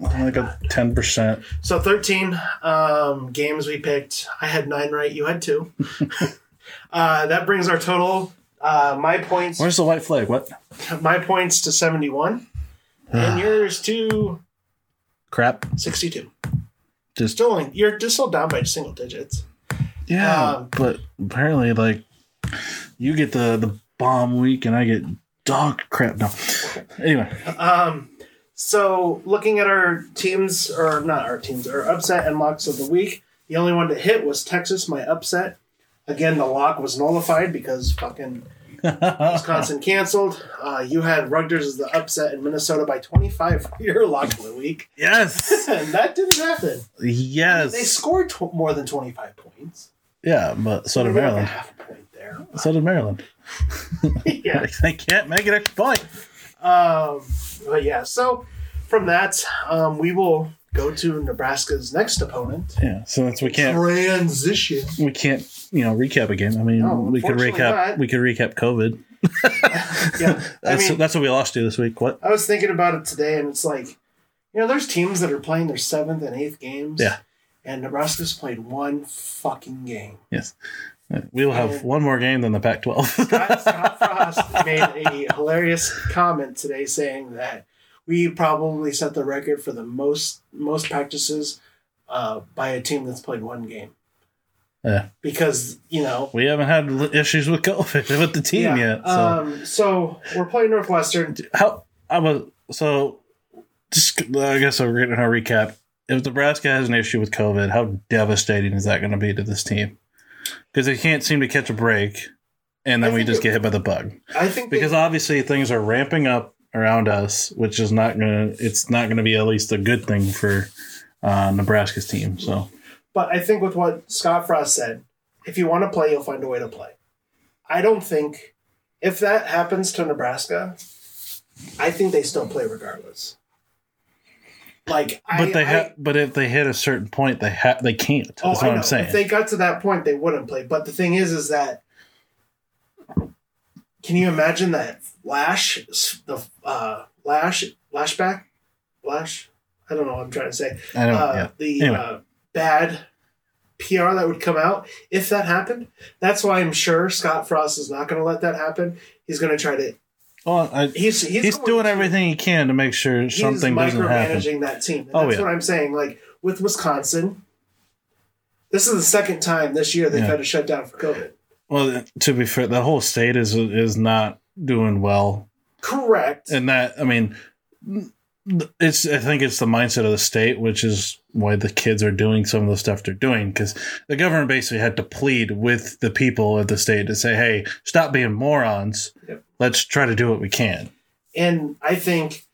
nine. Like a ten percent. So 13 um, games we picked. I had nine right. You had two. uh, that brings our total Uh, my points. Where's the white flag? What My points to seventy-one, and yours to crap? sixty-two. Just Still, only, you're just still down by single digits. yeah, um, but apparently, like you get the the bomb week, and I get dog crap. No, anyway, Um, so looking at our teams, or not our teams, our upset and locks of the week, the only one to hit was Texas, my upset. Again, the lock was nullified because fucking Wisconsin canceled. Uh, you had Rutgers as the upset in Minnesota by 25 for your lock of the week. yes, And that didn't happen. yes, They scored tw- more than 25 points. yeah, but so did Maybe like a Maryland. half a point there. So did Maryland. yeah. they can't make an extra point. Um, but yeah, so from that, um, we will go to Nebraska's next opponent. Yeah, so that's we can't Transition. we can't you know recap again. I mean, No, we could recap not. we could recap COVID. Yeah, I That's mean, that's what we lost to this week. What? I was thinking about it today, and it's like, you know, there's teams that are playing their seventh and eighth games. Yeah. And Nebraska's played one fucking game. Yes, we will have And- one more game than the Pac-12. Scott, Scott Frost made a hilarious comment today saying that we probably set the record for the most most practices uh, by a team that's played one game. Yeah. Because you know. we haven't had issues with COVID with the team yet. So Um, so we're playing Northwestern. how I was so just I guess we're getting a recap. If Nebraska has an issue with COVID, how devastating is that going to be to this team? Because they can't seem to catch a break, and then we just it- get hit by the bug. I think Because they, obviously things are ramping up around us, which is not gonna. It's not gonna be at least a good thing for uh, Nebraska's team. So But I think with what Scott Frost said, if you want to play, you'll find a way to play. I don't think if that happens to Nebraska, I think they still play regardless. Like, but I, they I- ha- but if they hit a certain point, they ha- they can't. Oh, That's I what. I'm saying. If they got to that point, they wouldn't play. But the thing is, is that can you imagine that lash, the uh, lash, lashback, lash? I don't know what I'm trying to say. I don't. uh, yeah. the Anyway. uh, bad PR that would come out if that happened. That's why I'm sure Scott Frost is not going to let that happen. He's going to try to. Well, I, He's he's, he's, doing to- everything he can to make sure something doesn't happen. micromanaging that team. And Oh, that's yeah. what I'm saying. Like with Wisconsin, this is the second time this year they've Yeah. had to shut down for COVID. Well, to be fair, the whole state is is not doing well, Correct. and that I mean, it's I think it's the mindset of the state, which is why the kids are doing some of the stuff they're doing because the government basically had to plead with the people of the state to say, "Hey, stop being morons. Yep. Let's try to do what we can." And I think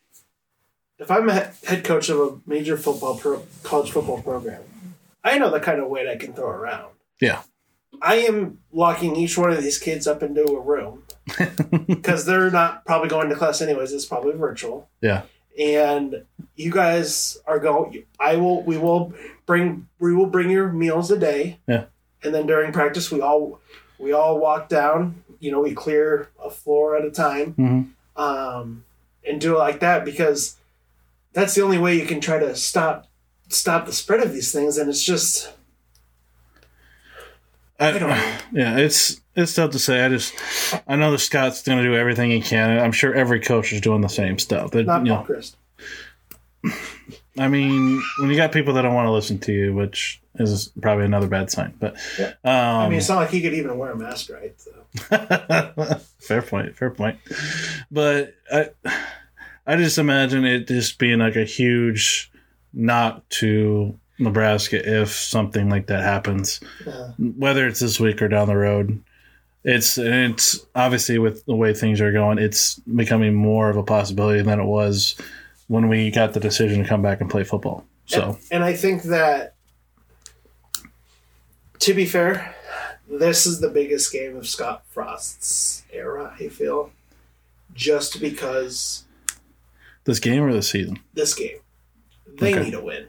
if I'm a head coach of a major football pro, college football program, I know the kind of weight I can throw around. Yeah. I am locking each one of these kids up into a room because they're not probably going to class anyways. It's probably virtual. Yeah. And you guys are going. I will. We will bring. We will bring your meals a day. Yeah. And then during practice, we all we all walk down. You know, we clear a floor at a time Mhm. um, and do it like that because that's the only way you can try to stop stop the spread of these things. And it's just I, I don't know. yeah, it's it's tough to say. I just I know that Scott's going to do everything he can. I'm sure every coach is doing the same stuff. That, not you know, Christ. I mean, when you got people that don't want to listen to you, which is probably another bad sign. But Yeah. um, I mean, it's not like he could even wear a mask, right? So. fair point, fair point. But I I just imagine it just being like a huge knock to Nebraska if something like that happens. Uh, whether it's this week or down the road. It's and it's obviously with the way things are going, it's becoming more of a possibility than it was when we got the decision to come back and play football. So and, and I think that, to be fair, this is the biggest game of Scott Frost's era. I feel, just because this game or this season? this game, they Okay. need a win.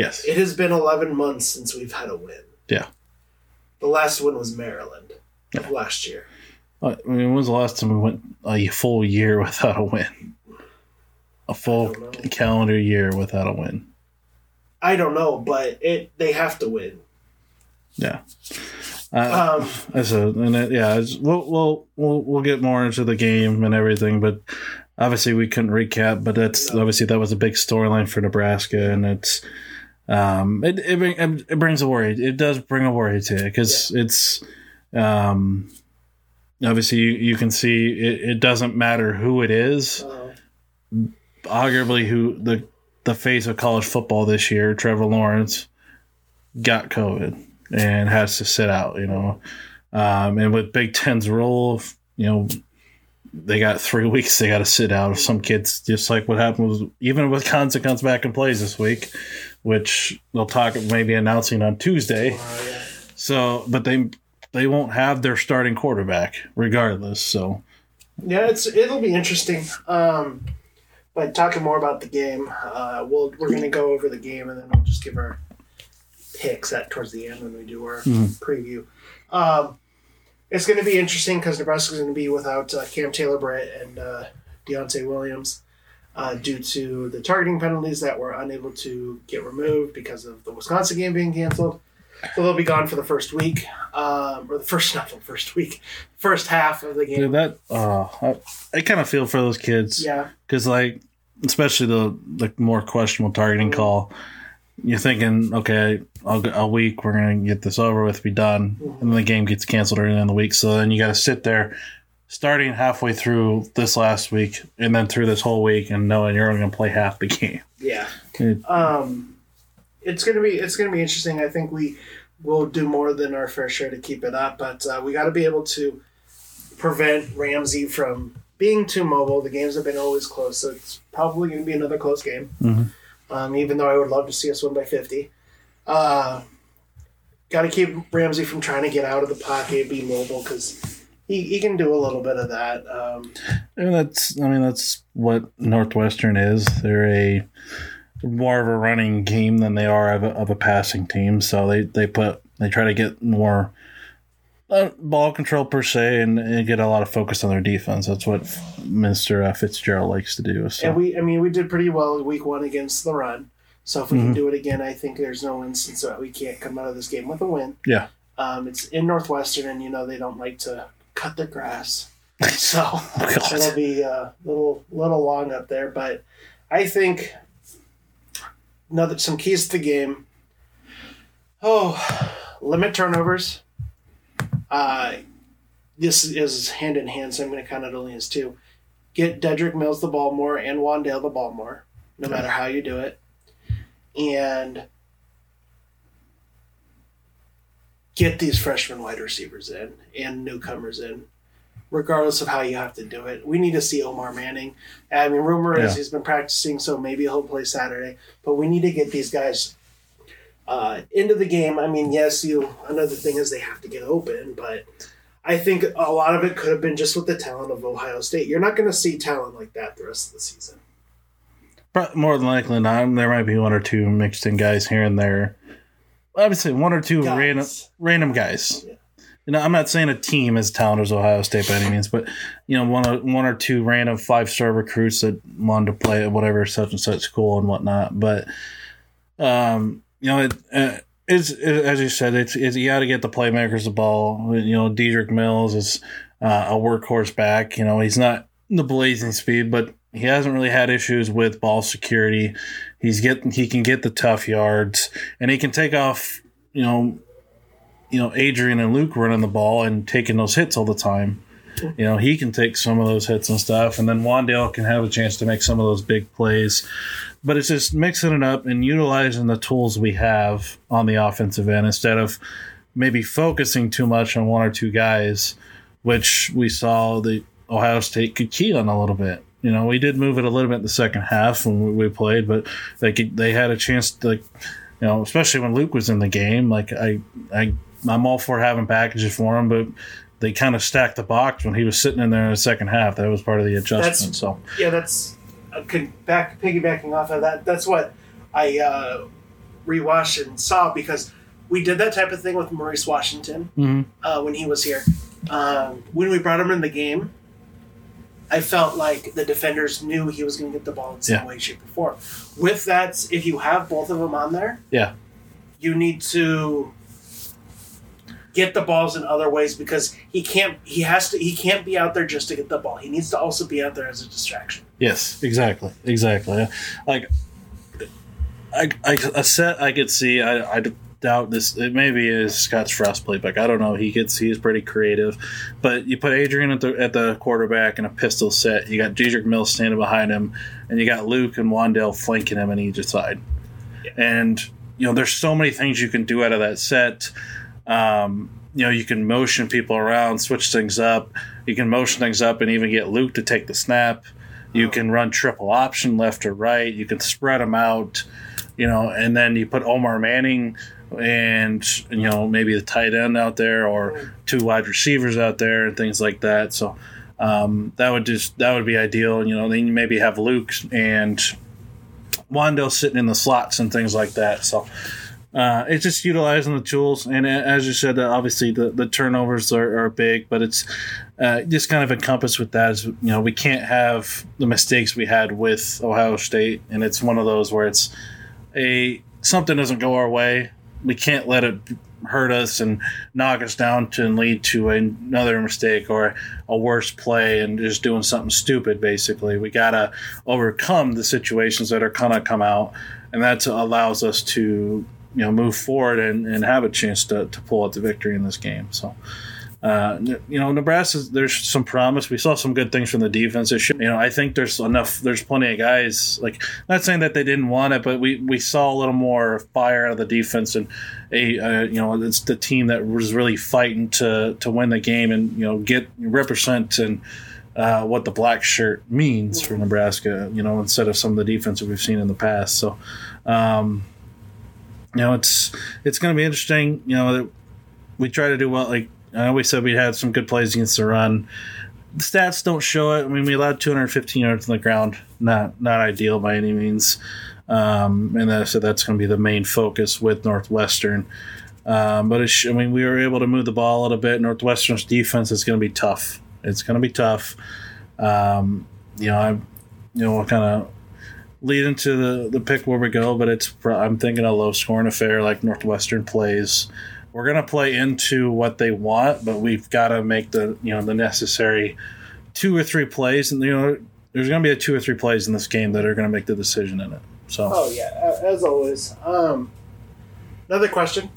Yes. It has been 11 months since we've had a win. Yeah. The last win was Maryland of last year. I mean, when was the last time we went a full year without a win? A full I don't know. calendar year without a win. I don't know, but it they have to win. Yeah. Uh, Um, said, and it, yeah, it's, we'll, we'll we'll we'll get more into the game and everything, but obviously we couldn't recap. But that's No. obviously that was a big storyline for Nebraska, and it's um it it, it brings a worry. It does bring a worry to it because it's um obviously you, you can see it, it doesn't matter who it is. uh, Arguably, who the the face of college football this year, Trevor Lawrence, got COVID and has to sit out. You know, um, and with Big Ten's rule, you know, they got three weeks they got to sit out. Some kids, just like what happened was even with Wisconsin comes back and plays this week, which they'll talk maybe announcing on Tuesday. uh, yeah. So, but they they won't have their starting quarterback regardless. So, Yeah, it's it'll be interesting. Um, but talking more about the game, uh, we'll we're gonna go over the game and then we'll just give our picks at towards the end when we do our Mhm. preview. Um, it's gonna be interesting because Nebraska's gonna be without uh, Cam Taylor Britt and uh, Deontai Williams. Uh, due to the targeting penalties that were unable to get removed because of the Wisconsin game being canceled. So they'll be gone for the first week, um, or the first, not the first week, first half of the game. dude, that uh, I, I kind of feel for those kids. Yeah, because like especially the the more questionable targeting call you're thinking okay I'll, a week we're gonna get this over with be done and then the game gets canceled early in the week so then you got to sit there starting halfway through this last week and then through this whole week and knowing you're only gonna play half the game yeah. It- Um, it's gonna be it's gonna be interesting. I think we will do more than our fair share to keep it up, but uh, we got to be able to prevent Ramsey from being too mobile. The games have been always close, so it's probably going to be another close game. Mhm. Um, even though I would love to see us win by fifty. Uh, got to keep Ramsey from trying to get out of the pocket, be mobile, because he, he can do a little bit of that. Um, and that's i mean that's what northwestern is they're a more of a running team than they are of a, of a passing team so they they put they try to get more uh, ball control per se and, and get a lot of focus on their defense that's what mr uh, fitzgerald likes to do so And we, I mean, we did pretty well week one against the run. So if we Mhm. can do it again, I think there's no instance that we can't come out of this game with a win. Yeah. Um, it's in Northwestern, and you know they don't like to cut their grass, so Oh, it'll be a little little long up there. But I think another some keys to the game. Oh, limit turnovers. Uh, this is hand in hand, so I'm going to count it only as two. Get Dedrick Mills the ball more and Wan'Dale the ball more, no matter how you do it. And get these freshman wide receivers in and newcomers in, regardless of how you have to do it. We need to see Omar Manning. I mean, rumor is he's been practicing, so maybe he'll play Saturday. But we need to get these guys uh, into the game. I mean, yes, you. Another thing is they have to get open, but I think a lot of it could have been just with the talent of Ohio State. You're not going to see talent like that the rest of the season. But more than likely not there might be one or two mixed in guys here and there say one or two Guys. random random guys. Yeah. you know i'm not saying a team as talented as ohio state by any means but you know one or, one or two random five star recruits that wanted to play at whatever such and such school and whatnot. But um you know it uh, it's it, as you said it's, it's you got to get the playmakers the ball. You know Dedrick Mills is uh, a workhorse back. You know he's not the blazing speed but he hasn't really had issues with ball security he's getting he can get the tough yards and he can take off you know you know Adrian and Luke running the ball and taking those hits all the time you know he can take some of those hits and stuff and then Wan'Dale can have a chance to make some of those big plays but it's just mixing it up and utilizing the tools we have on the offensive end instead of maybe focusing too much on one or two guys, which we saw the Ohio State could key on a little bit. You know, we did move it a little bit in the second half when we- played, but they could, they had a chance to, like, you know, especially when Luke was in the game. Like I, I, I'm all for having packages for him, but they kind of stacked the box when he was sitting in there in the second half. That was part of the adjustment. so Yeah, that's uh, back piggybacking off of that. That's what I uh, rewatched and saw because we did that type of thing with Maurice Washington Mhm. uh, when he was here. Um, when we brought him in the game, I felt like the defenders knew he was going to get the ball in some Yeah. way, shape, or form. With that, if you have both of them on there, yeah, you need to get the balls in other ways because he can't he has to he can't be out there just to get the ball. He needs to also be out there as a distraction. Yes, exactly, exactly. Like, I, I a set I could see. I, I doubt this. It maybe is Scott's Frost playbook. I don't know. He gets he's pretty creative, but you put Adrian at the at the quarterback in a pistol set. You got Dedrick Mills standing behind him, and you got Luke and Wan'Dale flanking him on each side. And you know, there's so many things you can do out of that set. Um, you know, you can motion people around, switch things up. You can motion things up and even get Luke to take the snap. You can run triple option left or right. You can spread them out, you know, and then you put Omar Manning and you know maybe the tight end out there or two wide receivers out there and things like that. So um, that would just that would be ideal. You know, then you maybe have Luke and Wando sitting in the slots and things like that. So uh, it's just utilizing the tools, and as you said, uh, obviously the, the turnovers are, are big, but it's uh, just kind of encompassed with that. Is you know we can't have the mistakes we had with Ohio State, and it's one of those where it's a something doesn't go our way, we can't let it hurt us and knock us down to and lead to another mistake or a worse play and just doing something stupid. Basically, we gotta overcome the situations that are gonna come out, and that allows us to you know move forward and, and have a chance to, to pull out the victory in this game. So. Uh, you know, Nebraska. There's some promise. We saw some good things from the defense. Year. You know, I think there's enough. There's plenty of guys. Like, not saying that they didn't want it, but we we saw a little more fire out of the defense, and a uh, you know, it's the team that was really fighting to to win the game and you know get represent and. Uh, what the black shirt means for Nebraska, you know, instead of some of the defense that we've seen in the past. So, um, you know, it's it's going to be interesting. You know, we try to do well. Like I we said we had some good plays against the run. The stats don't show it. I mean, we allowed 215 yards on the ground. Not not ideal by any means. Um, and that, so that's going to be the main focus with Northwestern. Um, but it's, I mean, we were able to move the ball a little bit. Northwestern's defense is going to be tough. It's going to be tough. Um, you know, I'm, you know, we'll kind of lead into the, the pick where we go, but it's I'm thinking a low scoring affair like Northwestern plays. We're gonna play into what they want, but we've got to make the you know the necessary two or three plays, and you know there's gonna be a two or three plays in this game that are gonna make the decision in it. So Oh yeah, as always. Um, another question.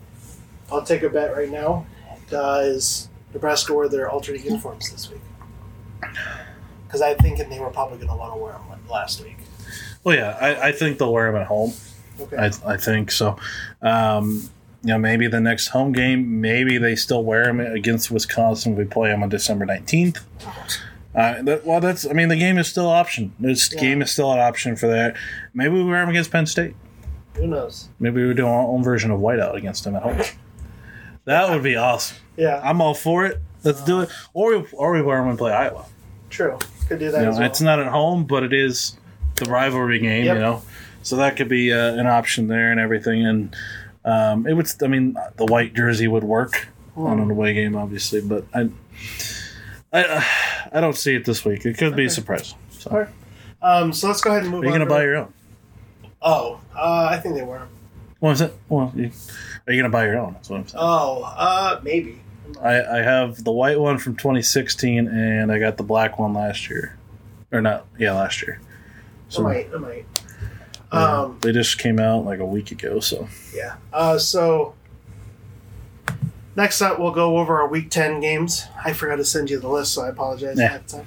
I'll take a bet right now. Does Nebraska wear their alternate uniforms this week? Because I think they were probably going to want to wear them last week. well, yeah, I, I think they'll wear them at home. Okay. I, I think so. Um, you know, maybe the next home game, maybe they still wear them against Wisconsin. We play them on December nineteenth. Uh, that, well, that's. I mean, the game is still an option. This Yeah. game is still an option for that. Maybe we wear them against Penn State. Who knows? Maybe we do our own version of whiteout against them at home. That would be awesome. Yeah, I'm all for it. Let's do it. Or we, or we wear them and play Iowa. true. Could do that You know, well. It's not at home, but it is the rivalry game. Yep. You know, so that could be uh, an option there and everything. And um, it would. I mean, the white jersey would work on an away game, obviously, but I, I, I don't see it this week. It could be a surprise. So, Alright. Um, so let's go ahead and move are you on. gonna to- buy your own? Oh, uh, I think they were. What was it? Well, you, are you gonna buy your own? That's what I'm saying. Oh, uh, maybe. I, I have the white one from 2016, and I got the black one last year, or not? Yeah, last year. I might. I might. Um, they just came out like a week ago. So yeah. Uh, so next up, we'll go over our Week Ten games. I forgot to send you the list, so I apologize Yeah. ahead of time.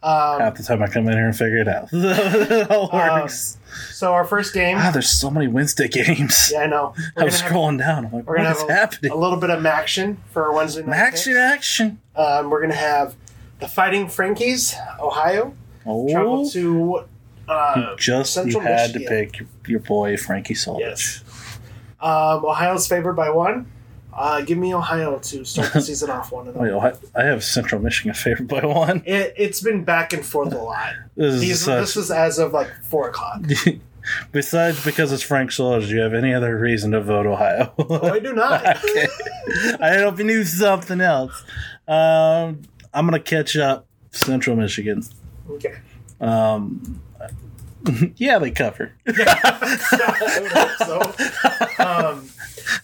Um, half the time I come in here and figure it out. it all Um, so our first game. ah, there's so many Wednesday games. Yeah, I know. I We're was gonna have scrolling down. I'm like, we're what gonna is have a- happening? a little bit of action for our Wednesday night. action, action. Um, we're gonna have the Fighting Frankies, Ohio, oh. travel to uh, just you Central had to pick your, your boy Frankie Solich. Yes. Um, Ohio's favored by one. Uh, give me Ohio to start the season off one Wait, oh. I have Central Michigan favored by one. It, it's been back and forth a lot. This is These, such- this was as of like four o'clock. Besides, because it's Frank Solich, do you have any other reason to vote Ohio? Oh, I do not. okay. I don't know if you knew something else. Um, I'm gonna catch up Central Michigan. Okay. Um, yeah, they cover. I would hope so. Um,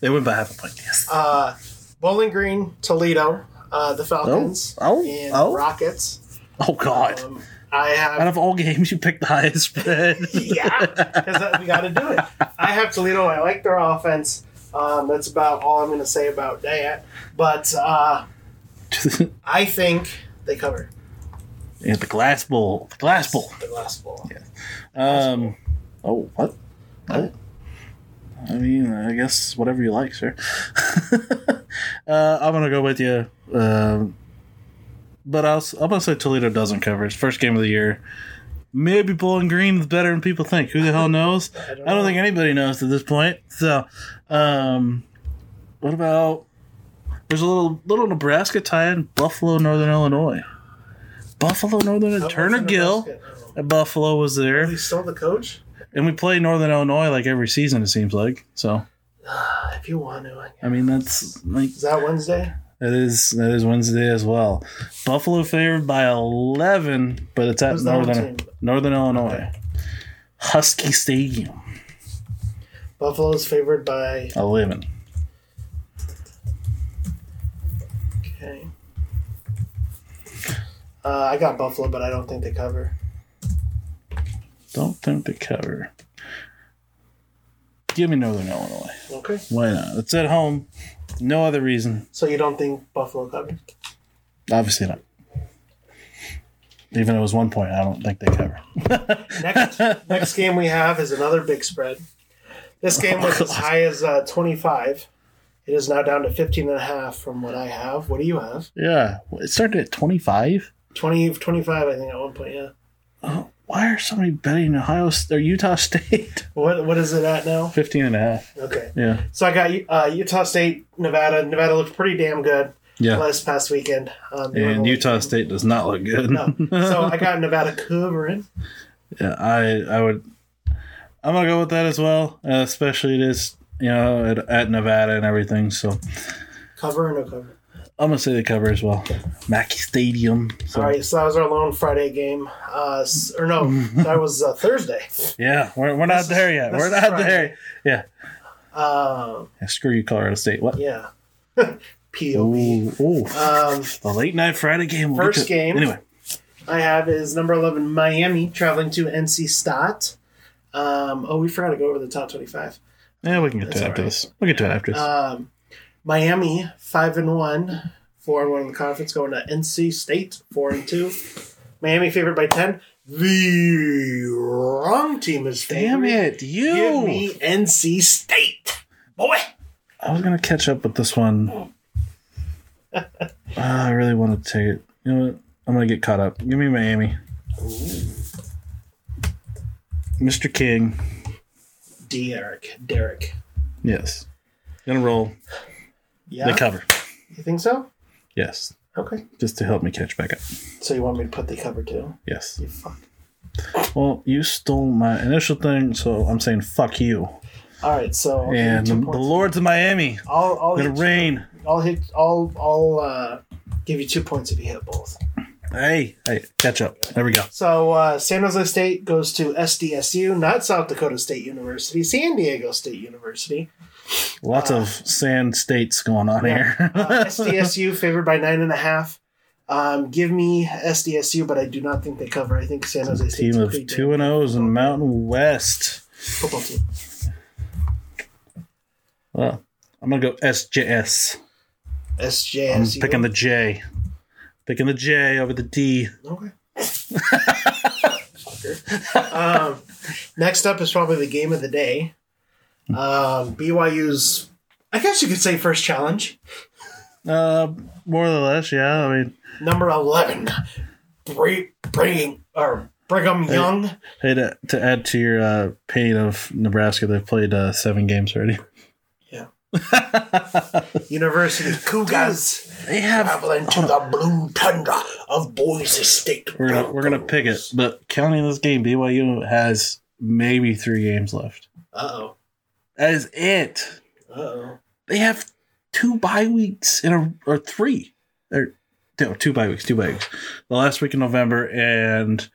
They win by half a point. Yes. uh, Bowling Green, Toledo, uh, the Falcons, Oh, oh, and oh. Rockets. Oh God! Um, I have Out of all games, you picked the highest spread. yeah, because we got to do it. I have Toledo. I like their offense. Um, that's about all I'm going to say about that. But uh, I think they cover yeah, the glass bowl. The glass bowl. the last ball. Um. Oh, what? What? I mean, I guess whatever you like, sir. uh, I'm gonna go with you. Um, but I'll, I'm gonna say Toledo doesn't cover. It's first game of the year. Maybe Bowling Green is better than people think. Who the hell knows? I don't, think anybody knows at this point. So, um, what about? There's a little little Nebraska tie-in. Buffalo, Northern Illinois. Buffalo, Northern How Turner Gill at Buffalo was there. He's still the coach. And we play Northern Illinois like every season, it seems like. So, ah, If you want to, I mean, that's like is that Wednesday? that is that is Wednesday as well. Buffalo favored by eleven, but it's at Who's Northern? Northern Illinois, Huskie Stadium, Buffalo's favored by eleven. okay. Uh, I got Buffalo, but I don't think they cover. Don't think they cover. Give me Northern Illinois. Okay, Why not? It's at home. No other reason. so you don't think Buffalo covers? Obviously not. Even though it was one point, I don't think they cover. Next, next game we have is another big spread. This game was as high as uh, 25. It is now down to 15 and a half from what I have. What do you have? Yeah, it started at twenty five. 20, 25, I think, at one point, yeah. Oh, why are somebody betting Ohio or Utah State? What What is it at now? 15 and a half. Okay. Yeah. So I got uh, Utah State, Nevada. Nevada looked pretty damn good Yeah. last past weekend. Um, And Utah State does not look good. No. So I got Nevada covering. yeah, I I would I'm gonna go with that as well. Uh, especially it is you know at, at Nevada and everything. So Cover or no cover? I'm gonna say they cover as well. Mackay Stadium. So, All right, so that was our lone Friday game. Uh, or no, that was uh, Thursday. Yeah, we're, we're not This there yet. We're not Friday. there. Yeah. Um, yeah. Screw you, Colorado State. What? yeah. POV. Ooh, ooh. Um, the late night Friday game. We'll First game. Anyway, I have is number 11, Miami, traveling to NC State. Um, oh, we forgot to go over the top 25. yeah, we can get to it after right. this. We'll get to it after this. Um, Miami, 5 and 1, 4 and 1 in the conference, going to NC State, 4 and 2. Miami favored by 10. The wrong team is favored. Damn it, you Give me NC State. Boy. I was gonna catch up with this one. Ah, I really want to take it. You know what? I'm gonna get caught up. Give me Miami. Mr. King. D'Eriq. D'Eriq. Yes. Gonna roll. Yeah. They cover. You think so? Yes. Okay. Just to help me catch back up. So you want me to put the cover too? Yes. You fuck. Well, you stole my initial thing, so I'm saying fuck you. All right, so you And the, the. Lords of Miami. I'll, I'll, hit you- rain. I'll hit. I'll. I'll uh, give you two points if you hit both. Hey, hey, catch up. There we go. So uh, San Jose State goes to SDSU, not South Dakota State University, San Diego State University. Lots of sand states going on here. Uh, SDSU favored by nine and a half. Um, give me SDSU, but I do not think they cover. I think San Jose State's Team of two and O's in Mountain West. football team. Well, I'm gonna go SJS. SJS. I'm picking the J. Picking the J over the D. Okay. Um, next up is probably the game of the day. Um, BYU's, I guess you could say, first challenge. Uh, more or less, yeah. I mean, Number 11, Bra- bringing, or Brigham Young. hey, to, to add to your uh, pain of Nebraska, they've played uh, seven games already. Yeah. University Cougars They have. traveling to the blue tundra of Boise State. We're gonna we're gonna pick it, but counting this game, BYU has maybe three games left. Uh oh. That is it. Uh oh. They have two bye weeks in a or three or no two bye weeks, two bye weeks. The last week in November and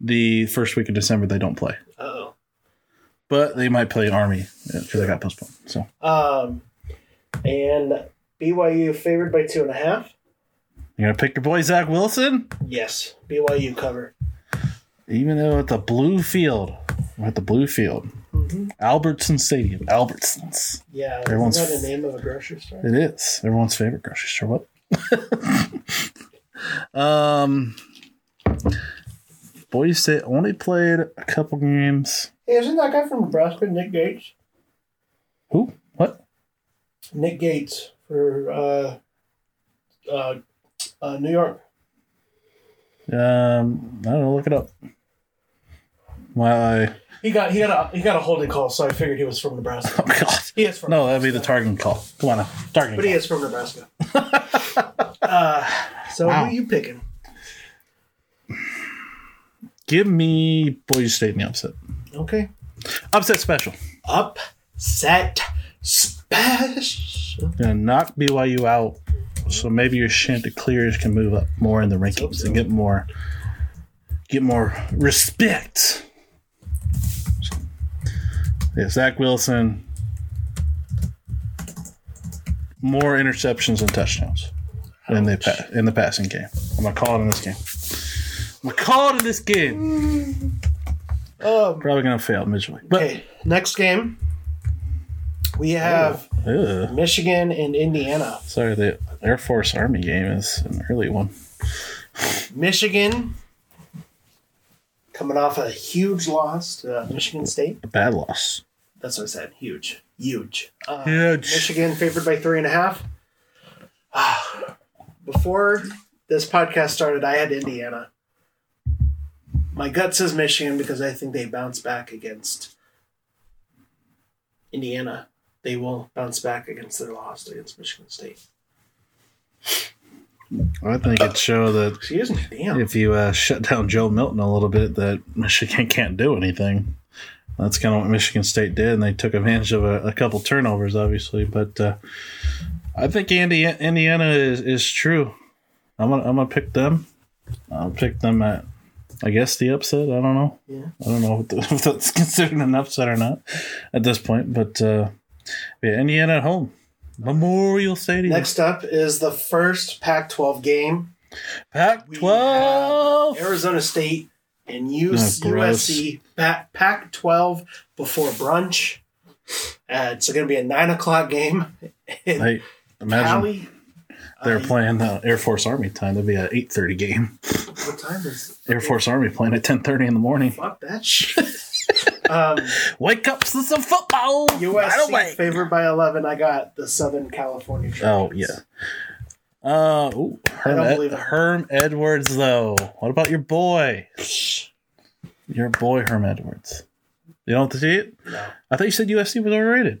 the first week of December they don't play, Uh oh. but they might play Army because they got postponed. So Um, and BYU favored by two and a half. You gonna pick your boy Zach Wilson? Yes, BYU cover. Even though it's a blue field, we're at the blue field, Albertson Stadium, Albertsons. Yeah, Everyone's- isn't that the name of a grocery store? It is everyone's favorite grocery store. What? um, Boise State only played a couple games. Hey, isn't that guy from Nebraska, Nick Gates? Who? What? Nick Gates for uh, uh, uh, New York. Um, I don't know. Look it up. I He got he got a he got a holding call, so I figured he was from Nebraska. oh god, He is from no, that'd be the targeting call. Come on, now. targeting. but he is from Nebraska. uh, so Wow. who are you picking? Give me Boise State in the upset. Okay, Upset special. upset special. Gonna knock BYU out, so maybe your Chanticleers can move up more in the rankings so. and get more, get more respect. Yeah, Zach Wilson. More interceptions and touchdowns in the pa- in the passing game. I'm gonna call it in this game. I'm gonna call it in this game. Um, Probably gonna fail miserably. But okay, next game we have Ugh. Michigan and Indiana. sorry, the Air Force Army game is an early one. Michigan coming off a huge loss to Michigan State. A bad loss. That's what I said. Huge, huge. Uh, Huge. Michigan favored by three and a half. Before this podcast started, I had Indiana. My gut says Michigan because I think they bounce back against Indiana. They will bounce back against their loss against Michigan State. I think it show that Excuse me, damn. if you uh, shut down Joe Milton a little bit, that Michigan can't do anything. That's kind of what Michigan State did, and they took advantage of a, a couple turnovers, obviously. But uh, I think Indi- Indiana is, is true. I'm gonna I'm gonna pick them. I'll pick them at, I guess the upset. I don't know. Yeah. I don't know if if that's considered an upset or not at this point. But uh, yeah, Indiana at home, Memorial Stadium. Next up is the first Pac 12 game. Pac We twelve. Arizona State and Oh. USC Pac 12 before brunch. Uh, it's going to be a 9 o'clock game. Hey, imagine Cali. they're Uh, playing the Air Force Army time. That'd be an eight thirty game. What time is Air Force Army playing at ten thirty in the morning. Fuck that shit. Um, Wake up to some football. USC away. favored by 11. I got the Southern California. Oh yeah. Uh, ooh, Herm, Ed- Herm Edwards though. What about your boy? Your boy Herm Edwards. You don't see it? No. I thought you said USC was overrated.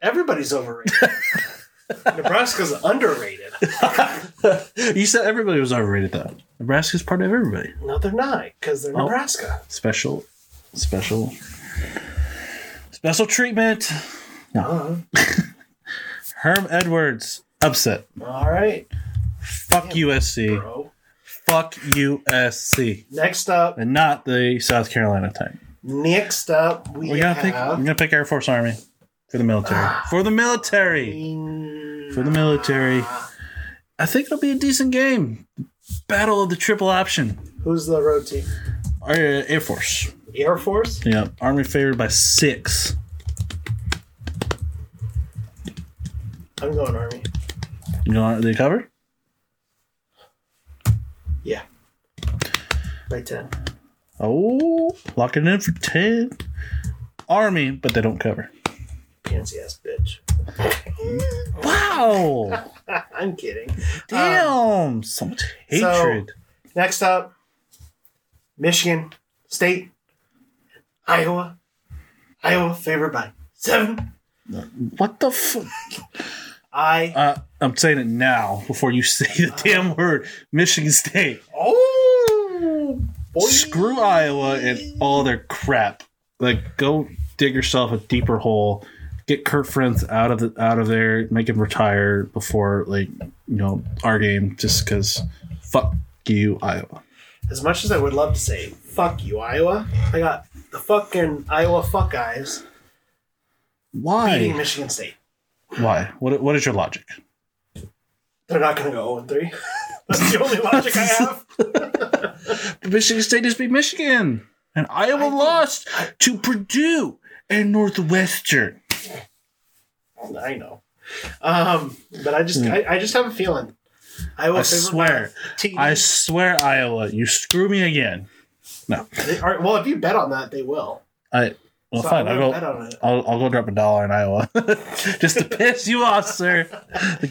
Everybody's overrated. Nebraska's underrated. you said everybody was overrated though. Nebraska's part of everybody. No, they're not because they're Oh. Nebraska. Special, special, special treatment. Uh-huh. Herm Edwards upset. all right, Fuck USC. bro. Fuck USC. Next up, And not the South Carolina type. next up, we, We gotta have pick. I'm gonna pick Air Force Army for the military. For the military. For the military. I think it'll be a decent game. Battle of the triple option. Who's the road team? Uh, Air Force. Air Force. Yeah, Army favored by six. I'm going Army. You know they cover? Yeah, by ten. Oh, lock it in for ten. Army, but they don't cover. Pansy ass bitch. Wow. I'm kidding. Damn. so much hatred. Next up, Michigan State, Iowa. Iowa favored by seven. what the fuck? I Uh, I'm saying it now before you say the damn word. Michigan State. oh boy. Screw Iowa and all their crap. Like, go dig yourself a deeper hole. Get Kirk Ferentz out of the out of there. Make him retire before like you know our game. Just because fuck you, Iowa. As much as I would love to say fuck you, Iowa, I got the fucking Iowa fuck guys beating Why? Michigan State. Why? What What is your logic? They're not going to go 0 3. That's the only logic I have. Michigan State just beat Michigan, and Iowa lost to Purdue and Northwestern. I know. Um, but I just I, I just have a feeling. Iowa I favored swear. I swear, Iowa, you screw me again. No, They are- well, if you bet on that, they will. I. Well, So fine. I'll go. bet on it. I'll, I'll go drop a dollar in Iowa just to piss you off, sir.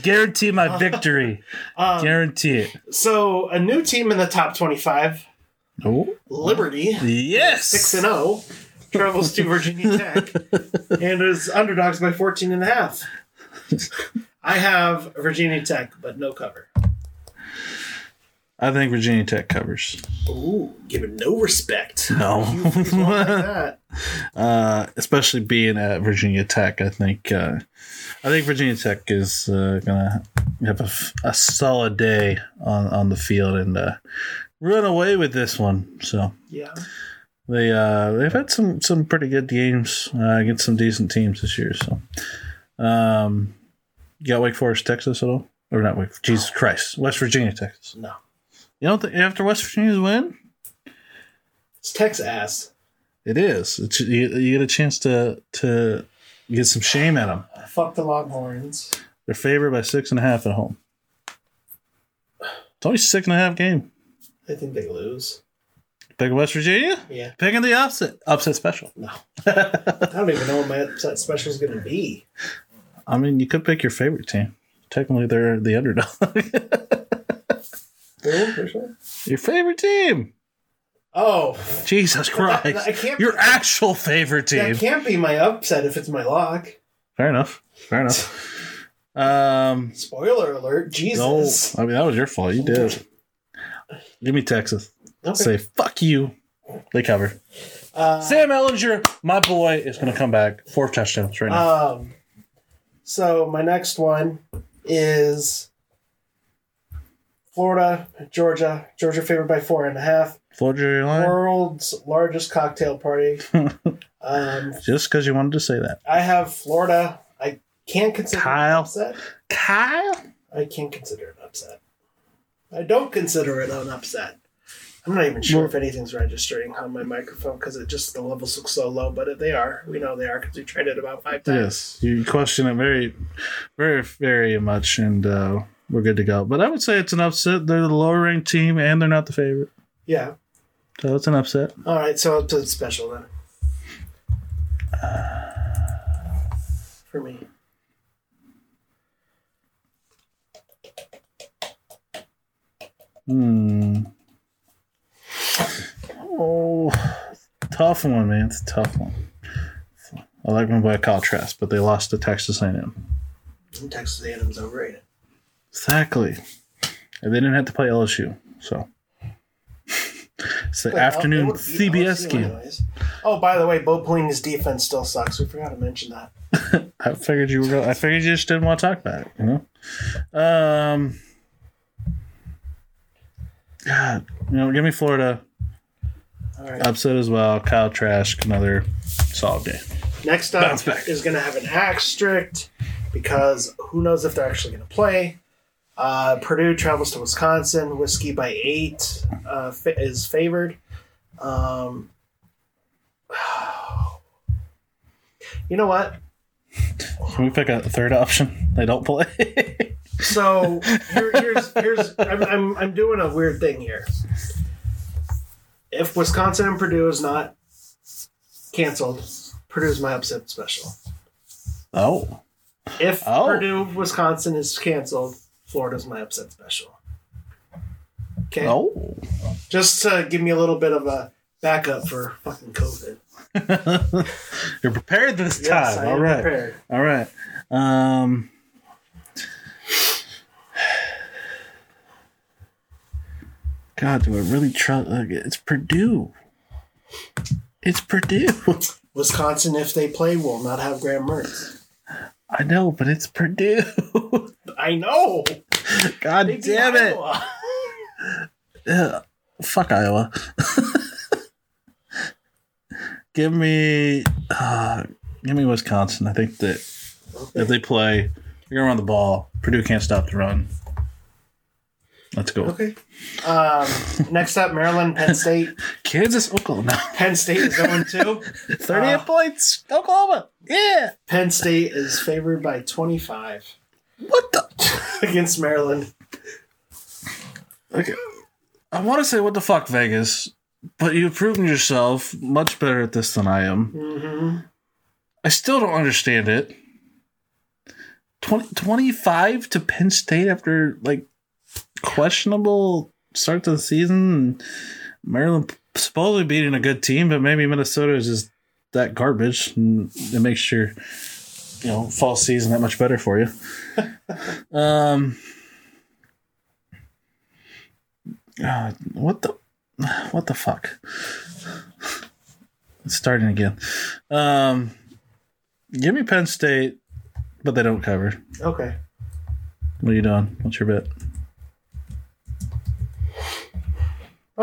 Guarantee my victory. Um, Guarantee it. so a new team in the top twenty-five. Oh, Liberty, yes. six and zero, travels to Virginia Tech and is underdogs by 14 and a half. I have Virginia Tech, but no cover. I think Virginia Tech covers. Ooh, giving no respect. No. Like that. uh, especially being at Virginia Tech. I think uh, I think Virginia Tech is uh, gonna have a solid day on, on the field and uh, run away with this one. So Yeah. they uh, they've had some some pretty good games uh, against some decent teams this year. So um, you got Wake Forest, Texas at all? Or not Wake? Jesus Christ, West Virginia, Texas. No. You don't think after West Virginia's win? It's Tech's ass. It is. It's, you, you get a chance to to get some shame at them. Fuck the Longhorns. They're favored by six and a half at home. It's only six and a half game. I think they lose. Pick West Virginia. Yeah. Picking the upset upset special. No. I don't even know what my upset special is going to be. I mean, you could pick your favorite team. Technically, they're the underdog. One? your favorite team. Oh, Jesus Christ! that- I can't- your actual favorite team. that can't be my upset if it's my lock. Fair enough. Fair enough. Um. Spoiler alert. Jesus. No. I mean that was your fault. You did. Give me Texas. Okay. Say fuck you. They cover. Uh, Sam Ehlinger, my boy, is going to come back. Four touchdowns right now. Um, so my next one is Florida, Georgia. Georgia favored by four and a half. Florida? World's largest cocktail party. um, Just because you wanted to say that. I have Florida. I can't consider it Kyle. an upset. Kyle? I can't consider it an upset. I don't consider it an upset. I'm not even sure Well- if anything's registering on my microphone because it just the levels look so low, but if they are. We know they are because we tried it about five times. Yes. You question it very, very, very much, and uh, we're good to go. But I would say it's an upset. They're the lower ranked team, and they're not the favorite. Yeah. So it's an upset. All right, so it's a special then. For me. Hmm. Oh, tough one, man. It's a tough one. I like my boy Kyle Trask, but they lost to Texas A&M. Texas A&M's overrated. Exactly. And they didn't have to play LSU, so it's the afternoon CBS game. anyways. Oh, by the way, Bo Pelini's defense still sucks. We forgot to mention that. I figured you were. Going, I figured you just didn't want to talk about it. You know. Um. God, you know, give me Florida All right. upset as well. Kyle Trash, another solid game. Next up is going to have an axe strict because who knows if they're actually going to play. Uh, Purdue travels to Wisconsin. Whiskey by eight uh, fa- is favored. Um, you know what? Can we pick a third option? They don't play. So here, here's here's I'm, I'm I'm doing a weird thing here. If Wisconsin and Purdue is not canceled, Purdue's my upset special. oh, If Oh. Purdue Wisconsin is canceled, Florida's my upset special. Okay, oh. just to give me a little bit of a backup for fucking COVID. You're prepared this Yes, time. I All right. prepared. All right. Um. God, do I really trust? It's Purdue. It's Purdue. Wisconsin, if they play, will not have Graham Mertz. I know, but it's Purdue. I know. God They damn it! Yeah, fuck Iowa. give me, uh, give me Wisconsin. I think that if they play, they're gonna run the ball. Purdue can't stop the run. Let's go. Okay. Um, next up, Maryland, Penn State. Kansas, Oklahoma. Penn State is going to. 38 points. Oklahoma. Yeah. Penn State is favored by 25 What the? against Maryland. Okay. I want to say what the fuck, Vegas, but you've proven yourself much better at this than I am. hmm I still don't understand it. 20, 25 to Penn State after like questionable start to the season. Maryland supposedly beating a good team, but maybe Minnesota is just that garbage, and it makes your you know fall season that much better for you. um, uh, what the what the fuck? It's starting again. Um, give me Penn State, but they don't cover. Okay. What are you doing? What's your bet?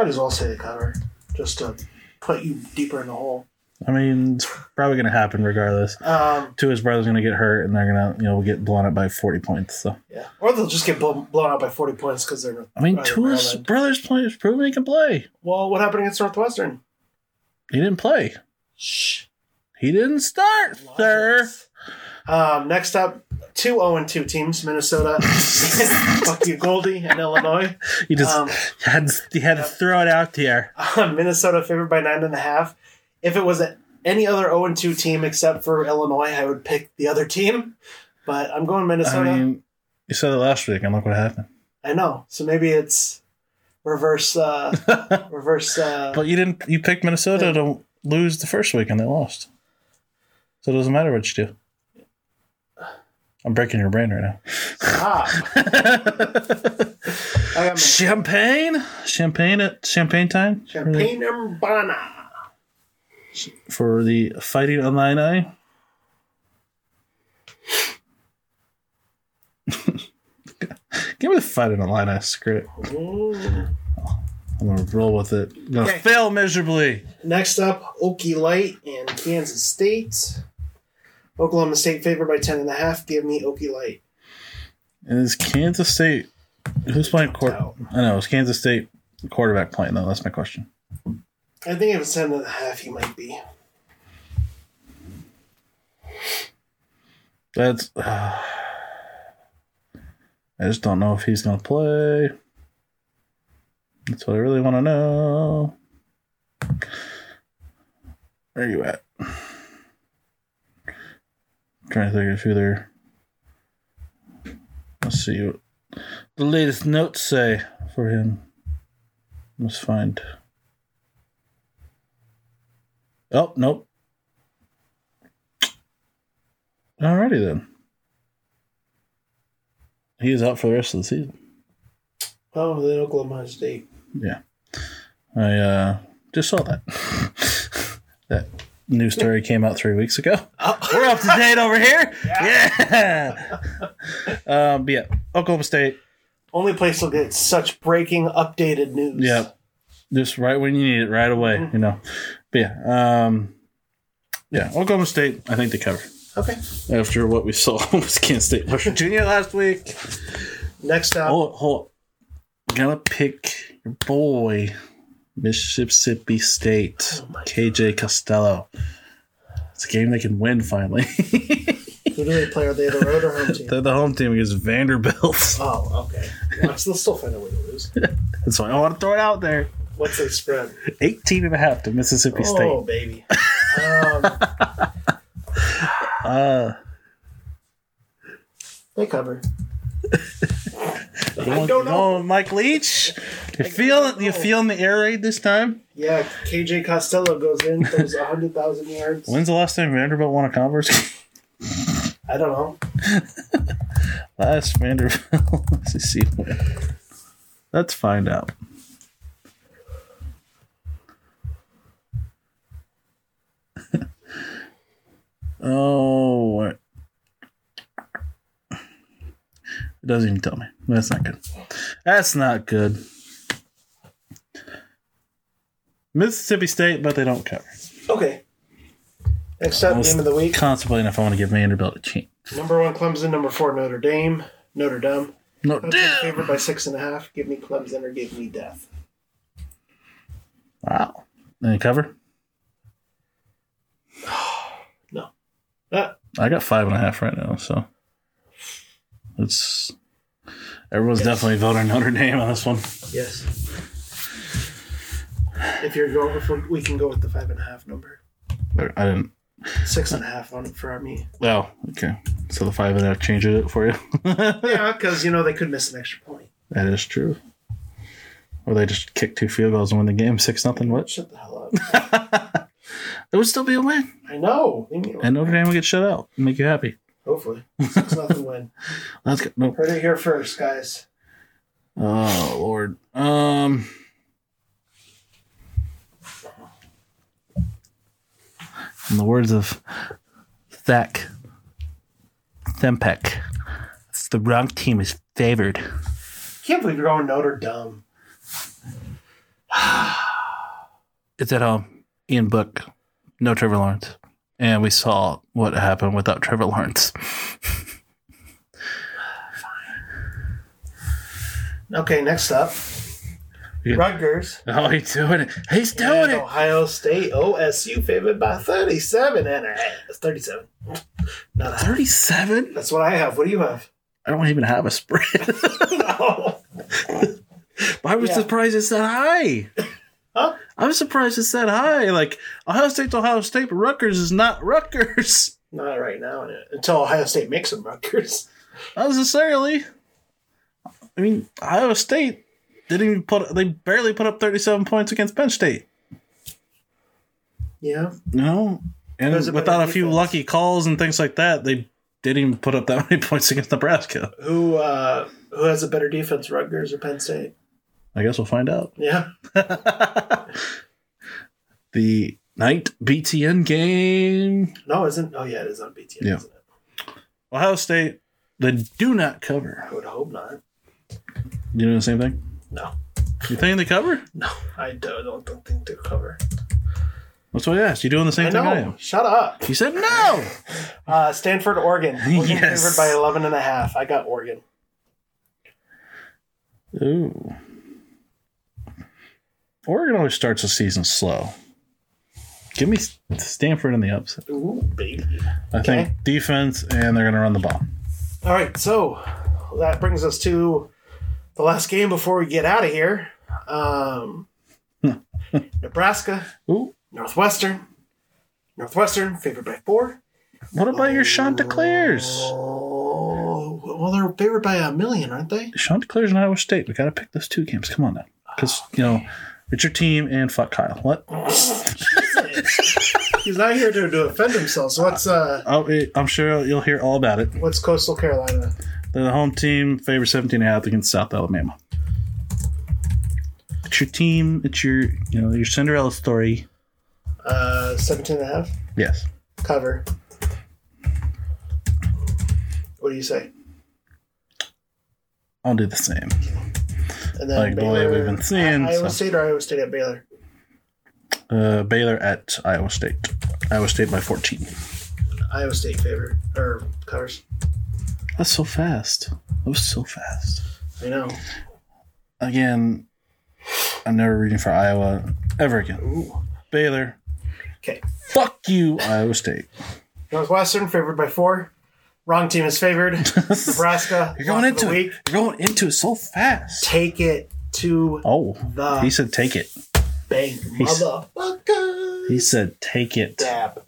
Might as well say the cover, just to put you deeper in the hole. I mean, it's probably going to happen regardless. Um, Two of his brothers going to get hurt, and they're going to, you know, get blown up by forty points. So, yeah, or they'll just get blown, blown out by 40 points because they're. I mean, two of his brothers players proven he can play. Well, what happened against Northwestern? He didn't play. Shh. He didn't start, sir. Um, next up, two 0 and 2 teams Minnesota, fuck you, Goldie, and Illinois. He just Um, had he had to throw it out there. Minnesota favored by 9.5. If it was a, any other 0 and 2 team except for Illinois, I would pick the other team. But I'm going Minnesota. I, mean, you said it last week, and look what happened. I know. So maybe it's reverse, uh, reverse, uh, But you didn't. You picked Minnesota to lose the first week, and they lost. So it doesn't matter what you do. I'm breaking your brain right now. stop. I Champagne, champagne at champagne time Champaign Urbana. for the Fighting Illini. Give me the Fighting Illini script. Mm. I'm gonna roll with it. I'm gonna Okay. fail miserably. Next up, Okie Light and Kansas State. Oklahoma State favored by 10.5. Give me Okie Light. Is Kansas State who's playing out. I know it's Kansas State quarterback playing though. That's my question. I think if it's 10.5, he might be. That's. I just don't know if he's gonna play. That's what I really want to know. Where are you at? Trying to think of who they're. Let's see what the latest notes say for him. Let's find. Oh nope. Alrighty then. He is out for the rest of the season. Oh, then Oklahoma State. Yeah. I uh, just saw that. that news story came out three weeks ago. We're up to date over here. Yeah. um, but yeah, Oklahoma State. Only place will get such breaking, updated news. Yeah. Just right when you need it, right away, you know. But yeah, um, yeah, Oklahoma State, I think they cover. Okay. After what we saw with Kansas State, West Virginia last week. Next up, Hold, hold. Gonna pick your boy, Mississippi State, KJ Costello. It's a game they can win finally. who do they play? Are they the road or home team? They're the home team against Vanderbilt. Oh, okay. Well, they'll still find a way to lose. That's why I want to throw it out there. What's the spread? 18 and a half to Mississippi Oh, State. Oh, baby. Um, Uh, they cover. Going, don't know. Mike Leach. You feel you feeling the air raid this time? Yeah, KJ Costello goes in, throws 100,000 yards. When's the last time Vanderbilt won a conference? I don't know. last Vanderbilt SEC win. Let's find out. oh, what? It doesn't even tell me. That's not good. That's not good. Mississippi State, but they don't cover. Okay. Next up, game of the week. Contemplating if I want to give Vanderbilt a chance. Number one Clemson, number four Notre Dame. Notre Dame. No, I'll favored by six and a half. Give me Clemson or give me death. Wow. Any cover? No. Ah, I got five and a half right now, so it's everyone's definitely voting Notre Dame on this one. yes. If you're going, if we- can go with the five and a half number. I didn't. Six and a half on it for me. Oh, okay. So the five and a half changes it for you. Yeah, because you know they could miss an extra point. that is true. Or they just kick two field goals and win the game six nothing. What? Shut the hell up. It would still be a win, I know. Leave me alone. and Notre Dame will get shut out. and Make you happy. Hopefully, six nothing win. Let's go. Nope. Heard it here first, guys. Oh Lord. Um. In the words of Zach Thempek, the wrong team is favored. Can't believe you're going Notre Dame. It's at home. Ian Book, no Trevor Lawrence, and we saw what happened without Trevor Lawrence. Okay, next up, Yeah. Rutgers. Oh, he's doing it. He's doing and it. Ohio State OSU favored by 37 and a half. It's 37. Not. Thirty-seven. That's what I have. What do you have? I don't even have a spread. no. I was Yeah. surprised it's that high. Huh? I'm surprised it's that high. Like Ohio State's Ohio State, but Rutgers is not Rutgers. Not right now. Until Ohio State makes them Rutgers. Not necessarily. I mean, Ohio State didn't even put. They barely put up 37 points against Penn State. Yeah. No, and There's a better without a few defense. lucky calls and things like that, they didn't even put up that many points against Nebraska. Who uh who has a better defense, Rutgers or Penn State? I guess we'll find out. Yeah. the night BTN game. No, isn't oh yeah, it is on BTN, Yeah. isn't it? Ohio State, they do not cover. I would hope not. You doing the same thing? No. You think they cover? No, I don't, don't, don't think they'll cover. That's what I asked. You doing the same I thing I am? Shut up. You said no. Uh, Stanford, Oregon. Oregon Yes. favored by 11 and a half. I got Oregon. Ooh. Oregon always starts the season slow. Give me Stanford in the upset. Ooh, baby. I Okay. think defense, and they're going to run the ball. All right, so that brings us to the last game before we get out of here. Um, Nebraska, Ooh. Northwestern. Northwestern favored by four. What about your Chanticleers? Oh, well, they're favored by a million, aren't they? Chanticleers and Iowa State. We got to pick those two games. Come on now. Because, you know, it's your team and fuck Kyle. What? He's not here to, to defend himself. So what's uh, Oh, I'm sure you'll hear all about it. what's Coastal Carolina? They're the home team, favor 17 and a half against South Alabama. It's your team. It's your, you know, your Cinderella story. Uh, 17 and a half Yes. cover. What do you say? I'll do the same. And then Like the way we've been seeing, Iowa so. State or Iowa State at Baylor. Uh, Baylor at Iowa State. Iowa State by 14. Iowa State favor or covers. That's so fast. That was so fast. I know. Again, I'm never rooting for Iowa ever again. Ooh. Baylor. Okay. Fuck you, Iowa State. Northwestern favored by four. Wrong team is favored. Nebraska. You're going lock of the into it. You're going into it so fast. Take it to Oh, the he said take it. bank, He's- motherfucker. He said take it. Dab.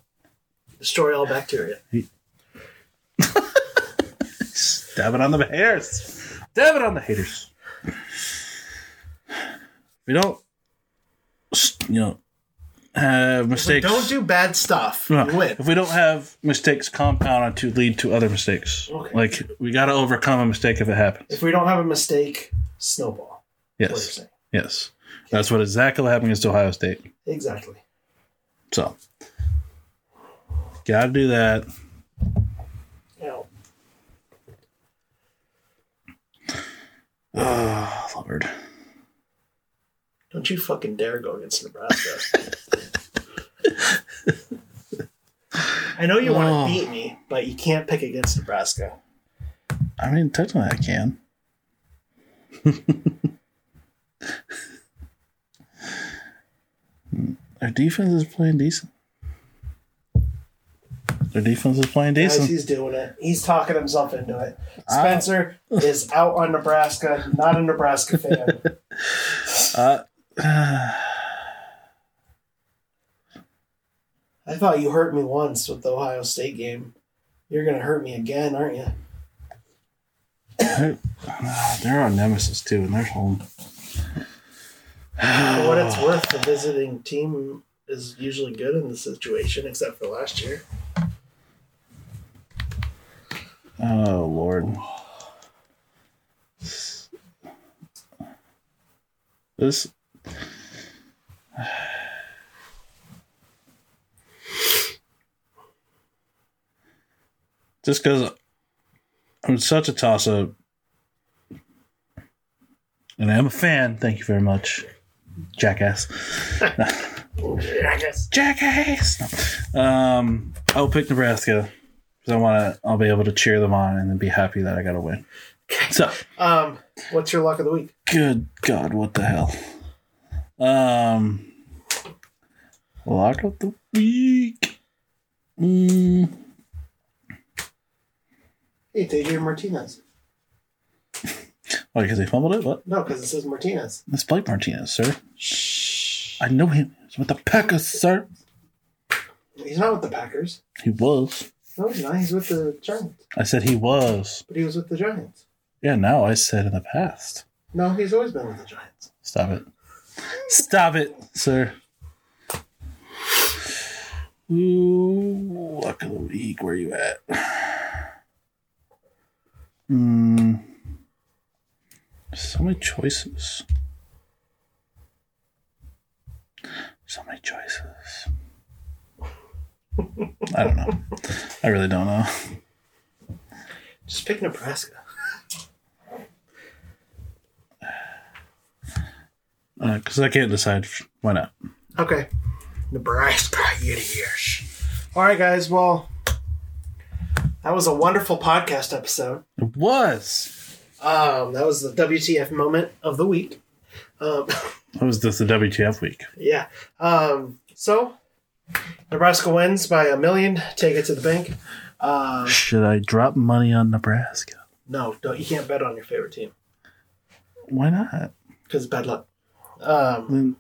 Destroy all bacteria. Dab it on the haters. Dab it on the haters. We don't, you know, have mistakes. don't do bad stuff. No, We win. If we don't have mistakes compounded to lead to other mistakes, Okay. like we got to overcome a mistake if it happens. If we don't have a mistake, snowball. Yes, yes, that's what exactly happened against Ohio State. Exactly. So, got to do that. Now, Oh Lord, don't you fucking dare go against Nebraska. I know you want Oh. to beat me, but you can't pick against Nebraska. I mean technically I can. Our defense is playing decent. Their defense is playing Guys, decent. he's doing it. He's talking himself into it. Spencer is out on Nebraska, not a Nebraska fan. Uh, I thought you hurt me once with the Ohio State game. You're gonna hurt me again, aren't you? they're, our nemesis too, and they're home. For what it's worth, the visiting team is usually good in this situation, except for last year. Oh Lord. This just because I'm such a toss up, and I am a fan. Thank you very much, jackass. jackass. Jackass. Um, I'll pick Nebraska because I want to. I'll be able to cheer them on and then be happy that I got to win. So, Um, what's your luck of the week? good God, what the hell? Um, lock of the week. Mm, Hey, TJ Martinez. oh, because he fumbled it. What? No, because it says Martinez. It's Blake Martinez, sir. Shh. I know him. He's with the Packers, sir. He's not with the Packers. He was. No, he's not. He's with the Giants. I said he was. But he was with the Giants. Yeah, now I said in the past. No, he's always been with the Giants. Stop it. Stop it, sir. Ooh, luck of the week. Where you at? Hmm. So many choices. So many choices. I don't know. I really don't know. Just pick Nebraska. Because Uh, I can't decide. Why not? Okay. Nebraska, idiots. All right, guys. Well, that was a wonderful podcast episode. It was. Um, that was the WTF moment of the week. Um, That was just the WTF week. yeah. Um, so Nebraska wins by a million. Take it to the bank. Um, Should I drop money on Nebraska? no, don't. You can't bet on your favorite team Why not? because bad luck. Um,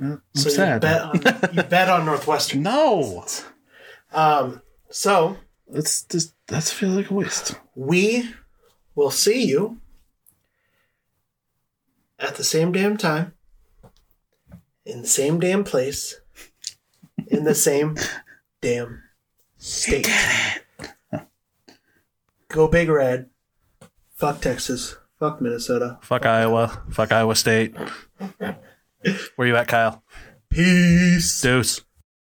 uh, I'm so you sad. bet on you bet on Northwestern. no, Um, so that's just that's feels like a waste. we will see you at the same damn time, in the same damn place, in the same damn state. Go Big Red. Fuck Texas. Fuck Minnesota. Fuck Iowa. Fuck Iowa State. Where you at, Kyle? Peace. Deuce.